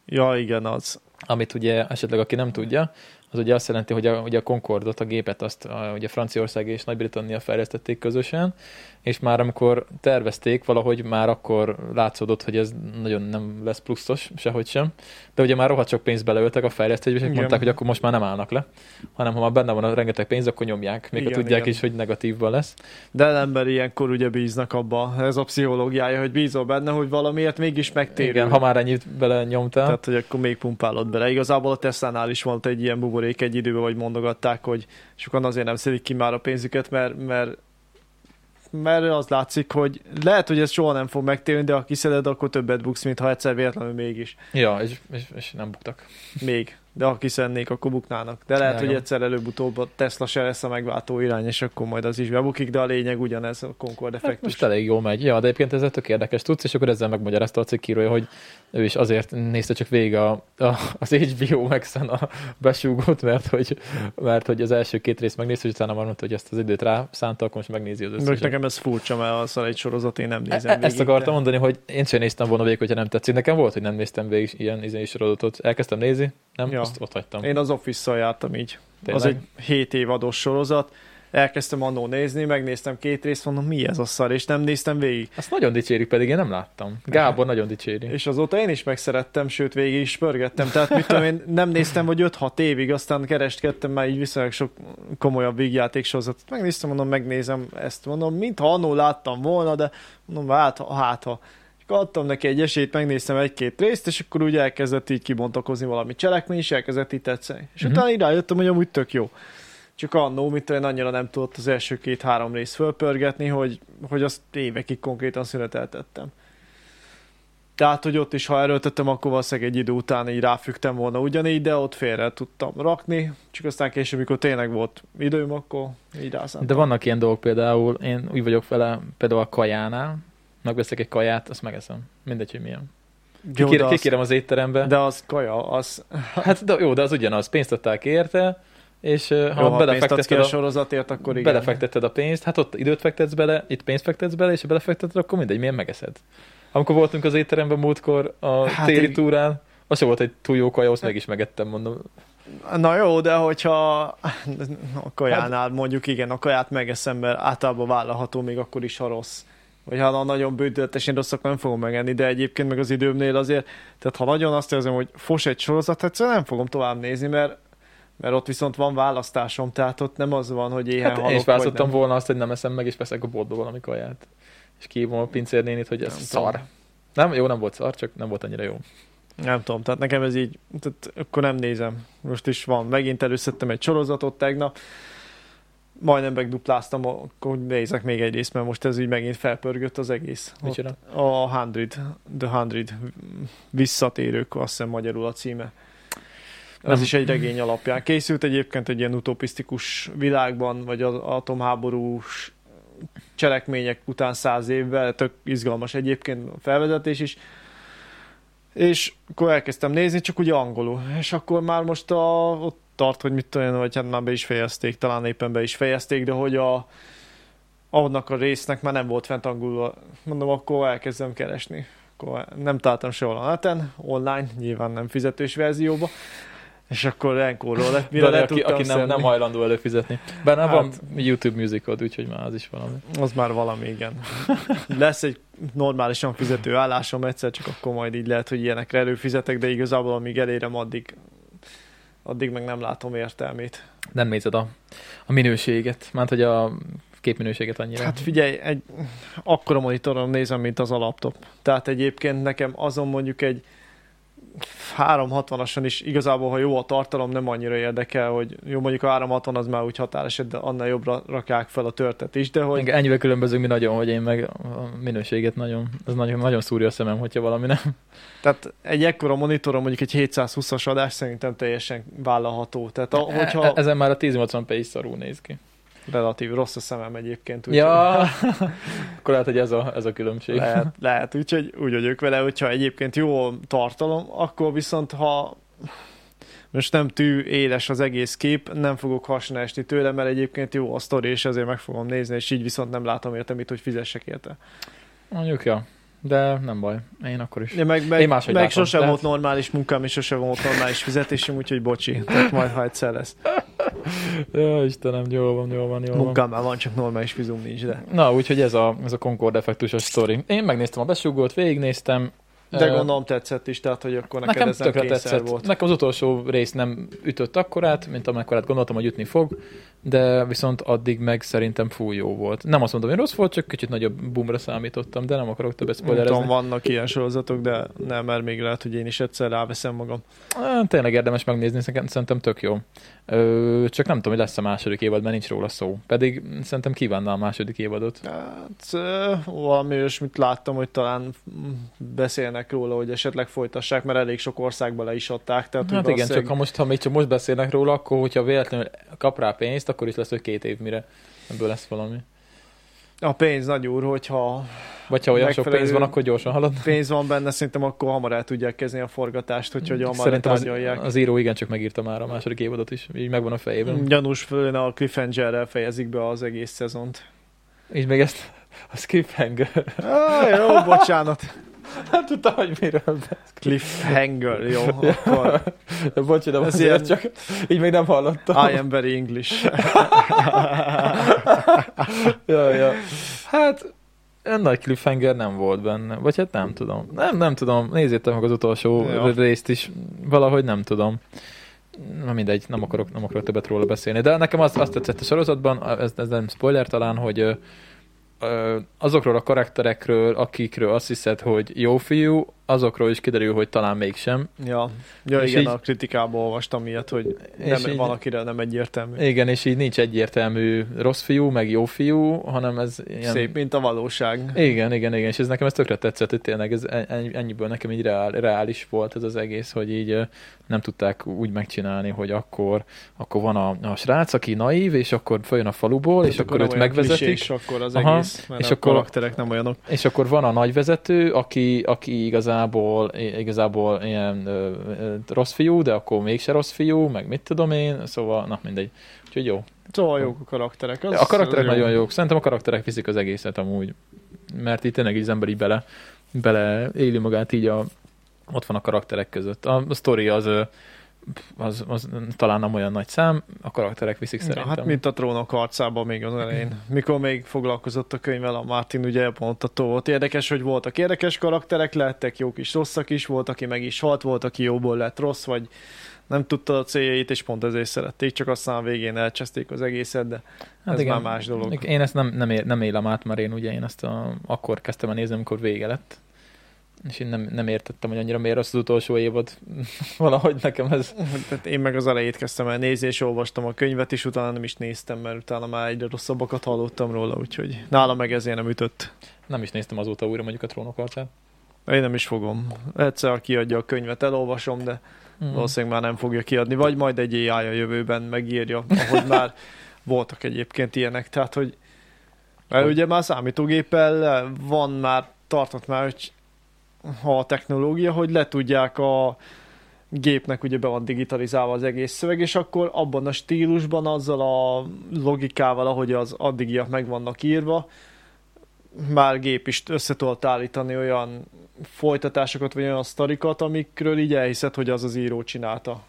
Ja, igen, az. amit ugye esetleg aki nem tudja, az ugye azt jelenti, hogy a, ugye a Concordot, a gépet azt a, ugye Franciaország és Nagy-Britannia fejlesztették közösen, és már amikor tervezték, valahogy már akkor látszódott, hogy ez nagyon nem lesz pluszos, sehogy sem. De ugye már rohadt sok pénzt beleöltek a fejlesztésbe, és Igen. mondták, hogy akkor most már nem állnak le, hanem ha már benne van a rengeteg pénz, akkor nyomják, még Igen, ha tudják igen. is, hogy negatívban lesz. De ember ilyenkor ugye bíznak abba. Ez a pszichológiája, hogy bízol benne, hogy valamiért mégis megtérül. Igen, ha már ennyit bele nyomtál. Tehát, hogy akkor még pumpálod bele. Igazából a Tesla-nál is volt egy ilyen buborék egy időben, hogy mondogatták, hogy sokan azért nem szedik ki már a pénzüket, mert, mert mert az látszik, hogy lehet, hogy ez soha nem fog megtérni, de ha kiszeded, akkor többet buksz, mint ha egyszer véletlenül mégis. Ja, és, és, és nem buktak. Még. de ha kiszennék, akkor buknának. De lehet, Vágom. hogy egyszer előbb-utóbb a Tesla se lesz a megváltó irány, és akkor majd az is bebukik, de a lényeg ugyanez a Concord Hát effektus. most elég jól megy. Ja, de egyébként ez tök érdekes tudsz, és akkor ezzel megmagyarázta a cikkírója, hogy ő is azért nézte csak végig a, a, az HBO Max-en a besúgót, mert hogy, mert hogy az első két részt megnézte, és utána már mondta, hogy ezt az időt rá szánta, akkor most megnézi az Most összeset. nekem ez furcsa, mert az egy sorozat én nem E- nézem e- Ezt végig, akartam de- mondani, hogy én sem néztem volna végig, hogyha nem tetszik. Nekem volt, hogy nem néztem végig ilyen izé sorozatot. Elkezdtem nézni, nem? Ja. Azt ott hagytam. Én az Office-szal jártam így. Tényleg? Az egy 7 évados sorozat. Elkezdtem annó nézni, megnéztem két részt, mondom, mi ez a szar, és nem néztem végig. Azt nagyon dicsérik, pedig én nem láttam. Gábor nagyon dicséri. És azóta én is megszerettem, sőt végig is pörgettem. Tehát mit tudom én, nem néztem, hogy 5-6 évig, aztán kereskedtem már így viszonylag sok komolyabb vígjáték sorozatot. Megnéztem, mondom, megnézem ezt, mondom, mintha annó láttam volna, de mondom, hát, hát ha. Adtam neki egy esélyt, megnéztem egy-két részt, és akkor úgy elkezdett így kibontakozni valami cselekmény, és elkezdett így tetszeni. És Mhm. utána így rájöttem, hogy amúgy tök jó. Csak annó, mint én annyira nem tudott az első két-három részt fölpörgetni, hogy, hogy azt évekig konkrétan szüneteltettem. Tehát, hogy ott is, ha erőltettem, akkor valószínűleg egy idő után így ráfügtem volna ugyanígy, de ott félre tudtam rakni, csak aztán később, amikor tényleg volt időm, akkor így rászántam. De vannak ilyen dolgok például, én úgy vagyok vele, például a kajánál, megveszek egy kaját, azt megeszem. Mindegy, hogy milyen. Jó, Kikére, de, az, kikérem az étterembe. de az kaja, az... Hát de, jó, de az ugyanaz, pénzt adták érte, és ha ha ki belefekteted a a, sorozatért, akkor igen. belefekteted a pénzt, hát ott időt fektetsz bele, itt pénzt fektetsz bele, és ha belefekteted, akkor mindegy, milyen megeszed. Amikor voltunk az étteremben múltkor a Hát hát téli túrán, az sem volt egy túl jó kaja, azt meg is megettem, mondom. Na jó, de hogyha a kajánál mondjuk igen, a kaját megeszem, mert általában vállalható még akkor is, ha rossz. Vagy ha nagyon bődületesen rossz, akkor nem fogom megenni, de egyébként meg az időmnél azért, tehát ha nagyon azt érzem, hogy fos egy sorozat, egyszerűen nem fogom tovább nézni, mert mert ott viszont van választásom, tehát ott nem az van, hogy éhen Hát halok, én is választottam volna azt, hogy nem eszem meg, és veszek a boltba valami kaját. És kihívom a pincérnénit, hogy ez Nem szar. tudom. Nem, jó, nem volt szar, csak nem volt annyira jó. Nem tudom, tehát nekem ez így, tehát akkor nem nézem. Most is van, megint előszedtem egy sorozatot tegnap, majdnem megdupláztam, akkor hogy nézek még egy részt, mert most ez így megint felpörgött az egész. Micsoda? a Hundred, The Hundred, visszatérők, azt hiszem magyarul a címe. Ez is egy regény alapján. Készült egyébként egy ilyen utopisztikus világban, vagy az atomháborús cselekmények után száz évvel, tök izgalmas egyébként a felvezetés is. És akkor elkezdtem nézni, csak ugye angolul. És akkor már most a, ott tart, hogy mit tudom vagy hát már be is fejezték, talán éppen be is fejezték, de hogy a annak a résznek már nem volt fent angolul. Mondom, akkor elkezdem keresni. Akkor nem találtam sehol a neten, online, nyilván nem fizetős verzióba. És akkor enkorról lett, mire le aki, aki nem, nem hajlandó előfizetni. Hát, Hát- van YouTube musicod, úgyhogy már az is valami. Az már valami, igen. Lesz egy normálisan fizető állásom egyszer, csak akkor majd így lehet, hogy ilyenekre előfizetek, de igazából amíg elérem, addig, addig meg nem látom értelmét. Nem nézed a, a minőséget, mert hogy a képminőséget annyira. Hát figyelj, egy akkora monitoron nézem, mint az a laptop. Tehát egyébként nekem azon mondjuk egy 360-ason is igazából, ha jó a tartalom, nem annyira érdekel, hogy jó, mondjuk a 360 az már úgy határeset, de annál jobbra rakják fel a törtet is, de hogy ennyivel különbözünk mi nagyon, hogy én meg a minőséget nagyon, ez nagyon, nagyon szúrja a szemem, hogyha valami nem. Tehát egy ekkora monitoron mondjuk egy 720-as adás szerintem teljesen vállalható. Tehát a, E- hogyha e- ezen már a 1080p is szarul néz ki. Relatív rossz a szemem egyébként. Ja, akkor lehet, hogy ez a, ez a különbség. Lehet, lehet, úgyhogy úgy vagyok vele, hogyha egyébként jó tartalom, akkor viszont ha most nem tű éles az egész kép, nem fogok hasna esni tőle, mert egyébként jó a sztori, és ezért meg fogom nézni, és így viszont nem látom érte mit, hogy fizessek érte. Mondjuk, ja. De nem baj, én akkor is. Ja, meg meg, Én máshogy meg látom, sosem tehát- volt normális munkám, és sosem volt normális fizetésem, úgyhogy bocsi, tehát majd ha egyszer lesz. Ja, Istenem, jól van, jól van, jól van. Munkám már van, csak normális fizum nincs, de... Na, úgyhogy ez a, ez a Concord effektusos sztori. Én megnéztem a besugót, végignéztem. De gondolom tetszett is, tehát hogy akkor neked Nekem ez nem tetszett. volt. Nekem az utolsó rész nem ütött akkorát, mint amekkorát gondoltam, hogy ütni fog, de viszont addig meg szerintem full jó volt. Nem azt mondom, hogy rossz volt, csak kicsit nagyobb boomra számítottam, de nem akarok többet Nem tudom, spoilerezni. vannak ilyen sorozatok, de nem, mert még lehet, hogy én is egyszer ráveszem magam. Tényleg érdemes megnézni, szerintem- tök jó. Ö, csak nem tudom, hogy lesz a második évad, mert nincs róla szó. Pedig szerintem kívánnál a második évadot. Hát valami olyasmit láttam, hogy talán beszélnek róla, hogy esetleg folytassák, mert elég sok országban le is adták. Tehát, Hát igen, csak valószínűleg- ha most, ha még csak most beszélnek róla, akkor hogyha véletlenül kap rá pénzt, akkor is lesz, hogy két év mire ebből lesz valami. A pénz nagy úr, hogyha Vagy ha olyan sok pénz van, akkor gyorsan halad. pénz van benne, szerintem akkor hamar el tudják kezdeni a forgatást, hogy hogy hamar Szerintem az, az író igencsak megírta már a második évadot is, így megvan a fejében. Gyanús főn a cliffhanger fejezik be az egész szezont. És még ezt a cliffhanger. Ah, jó, bocsánat. Hát tudtam, hogy miről beszél. Cliffhanger, jó, akkor Bocs, de Ez azért ilyen- csak így még nem hallottam. I am very English. ja, ja. Hát olyan nagy cliffhanger nem volt benne. Vagy hát nem tudom. Nem, nem tudom. Nézzétek meg az utolsó Ja. részt is. Valahogy nem tudom. Na mindegy, nem akarok, nem akarok többet róla beszélni. De nekem az, azt tetszett a sorozatban, ez, ez nem spoiler talán, hogy azokról a karakterekről, akikről azt hiszed, hogy jó fiú, azokról is kiderül, hogy talán mégsem. ja, ja És igen, így- a kritikában olvastam ilyet, hogy És nem, így- valakire nem egyértelmű. Igen, és így nincs egyértelmű rossz fiú, meg jó fiú, hanem ez ilyen... Szép, mint a valóság. Igen, igen, igen, és ez nekem ez tökre tetszett, hogy tényleg ez ennyi- ennyiből nekem így reál, reális volt ez az egész, hogy így nem tudták úgy megcsinálni, hogy akkor, akkor van a, a srác, aki naív, és akkor följön a faluból, és Tehát akkor nem őt megvezetik, klisés akkor az Aha, egész, mert és a akkor- karakterek nem olyanok. és akkor van a nagyvezető, aki, aki igazából, igazából ilyen ö, ö, rossz fiú, de akkor mégse rossz fiú, meg mit tudom én, szóval, na mindegy. Úgyhogy jó. Szóval jók a karakterek. Az, A karakterek az jó. nagyon jók. Szerintem a karakterek viszik az egészet amúgy. Mert itt tényleg így az ember így bele, bele éli magát így a, ott van a karakterek között. A, a sztori az, az, az, talán nem olyan nagy szám, a karakterek viszik Ja, szerintem. hát mint a trónok harcában még az elején. Mikor még foglalkozott a könyvvel, a Martin ugye mondható volt. Érdekes, hogy voltak érdekes karakterek, lettek jók is, rosszak is, volt, aki meg is halt, volt, aki jóból lett rossz, vagy nem tudta a céljait, és pont ezért szerették, csak aztán a végén elcseszték az egészet, de ez már más dolog. Én ezt nem, nem, ér, nem élem át, mert én ugye én ezt a, akkor kezdtem el nézni, amikor vége lett. És én nem, nem értettem, hogy annyira miért az utolsó évad. Valahogy nekem ez... Tehát én meg az elejét kezdtem el nézni, és olvastam a könyvet, és utána nem is néztem, mert utána már egyre rosszabbakat hallottam róla, úgyhogy nálam meg ezért nem ütött. Nem is néztem azóta újra mondjuk a trónok harcát. Én nem is fogom. Egyszer, kiadja a könyvet, elolvasom, de Mm. valószínűleg már nem fogja kiadni, vagy majd egy AI a jövőben megírja, ahogy már voltak egyébként ilyenek, tehát hogy mert ugye már számítógéppel van már, tartott már, hogy ha a technológia, hogy le tudják a gépnek ugye be van digitalizálva az egész szöveg, és akkor abban a stílusban, azzal a logikával, ahogy az addigiak meg vannak írva, már gép is össze tudott állítani olyan folytatásokat, vagy olyan sztorikat, amikről így elhiszed, hogy az az író csinálta.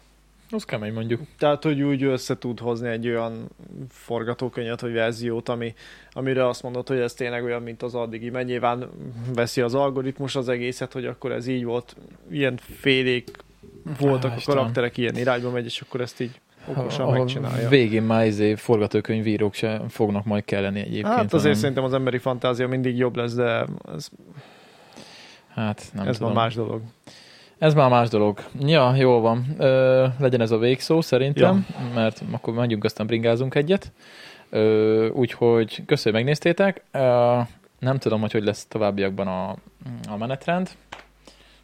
Az kemény mondjuk. Tehát, hogy úgy össze tud hozni egy olyan forgatókönyvet, vagy verziót, ami, amire azt mondod, hogy ez tényleg olyan, mint az addigi. Mert nyilván veszi az algoritmus az egészet, hogy akkor ez így volt, ilyen félék voltak Á, a karakterek, ilyen irányba megy, és akkor ezt így okosan A- a megcsinálja. Végén már izé forgatókönyvírók se fognak majd kelleni egyébként. Hát azért hanem- szerintem az emberi fantázia mindig jobb lesz, de ez, Hát nem ez tudom. már más dolog. Ez már más dolog. Ja, jó van. Ö, legyen ez a végszó szerintem, ja. mert akkor megyünk, aztán bringázunk egyet. Ö, úgyhogy köszönöm, hogy megnéztétek. Ö, nem tudom, hogy hogy lesz továbbiakban a, a menetrend.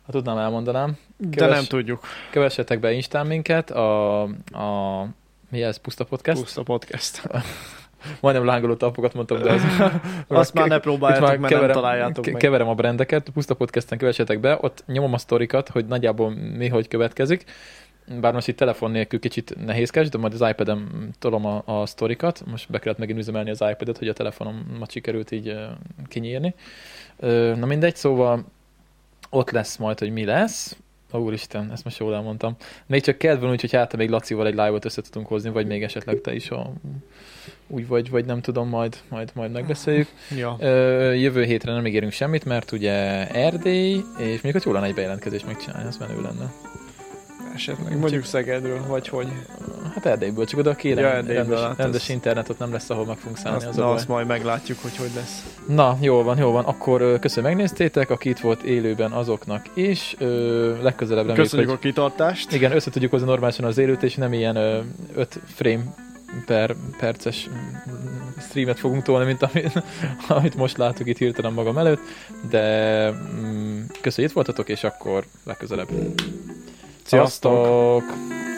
Ha tudnám, elmondanám. De Keves- nem tudjuk. Kövessetek be Instán minket, a, a mi ez, Puszta Podcast? Puszta podcast. Majdnem lángoló tapokat mondtam, de az... Azt már ne próbáljátok, mert nem keverem, találjátok ke- meg. Keverem a brendeket, Puszta Podcasten kövessetek be, ott nyomom a sztorikat, hogy nagyjából mi hogy következik. Bár most itt telefon nélkül kicsit nehézkes, de majd az iPad-em tolom a, a sztorikat. Most be kellett megint üzemelni az iPad-et, hogy a telefonomat sikerült így kinyírni. Na mindegy, szóval ott lesz majd, hogy mi lesz. Ó, úristen, ezt most jól elmondtam. Még csak kedv van, úgyhogy hát még Lacival egy live-ot össze tudunk hozni, vagy még esetleg te is a, úgy vagy, vagy nem tudom, majd, majd, majd megbeszéljük. Ja. Ö, jövő hétre nem ígérünk semmit, mert ugye Erdély, és mondjuk ott jó lenne egy bejelentkezés megcsinálni, az menő lenne. Esetleg mondjuk Szegedről, vagy hogy. Hát Erdélyből, csak oda kérem, Ja, Erdélyből, rendes, hát rendes az- nem lesz, ahol meg fogunk szállni. Azt, Az na, azt majd meglátjuk, hogy hogy lesz. Na, jó van, jó van. Akkor köszönöm, megnéztétek, aki itt volt élőben azoknak is. Ö, legközelebb reméljük, Köszönjük hogy... a kitartást. Igen, össze tudjuk hozni normálisan az élőt, és nem ilyen 5 frame per perces streamet fogunk tolni, mint amit, amit most látok itt hirtelen magam előtt, de mm, köszönjük, itt voltatok, és akkor legközelebb. Sziasztok! Sziasztok!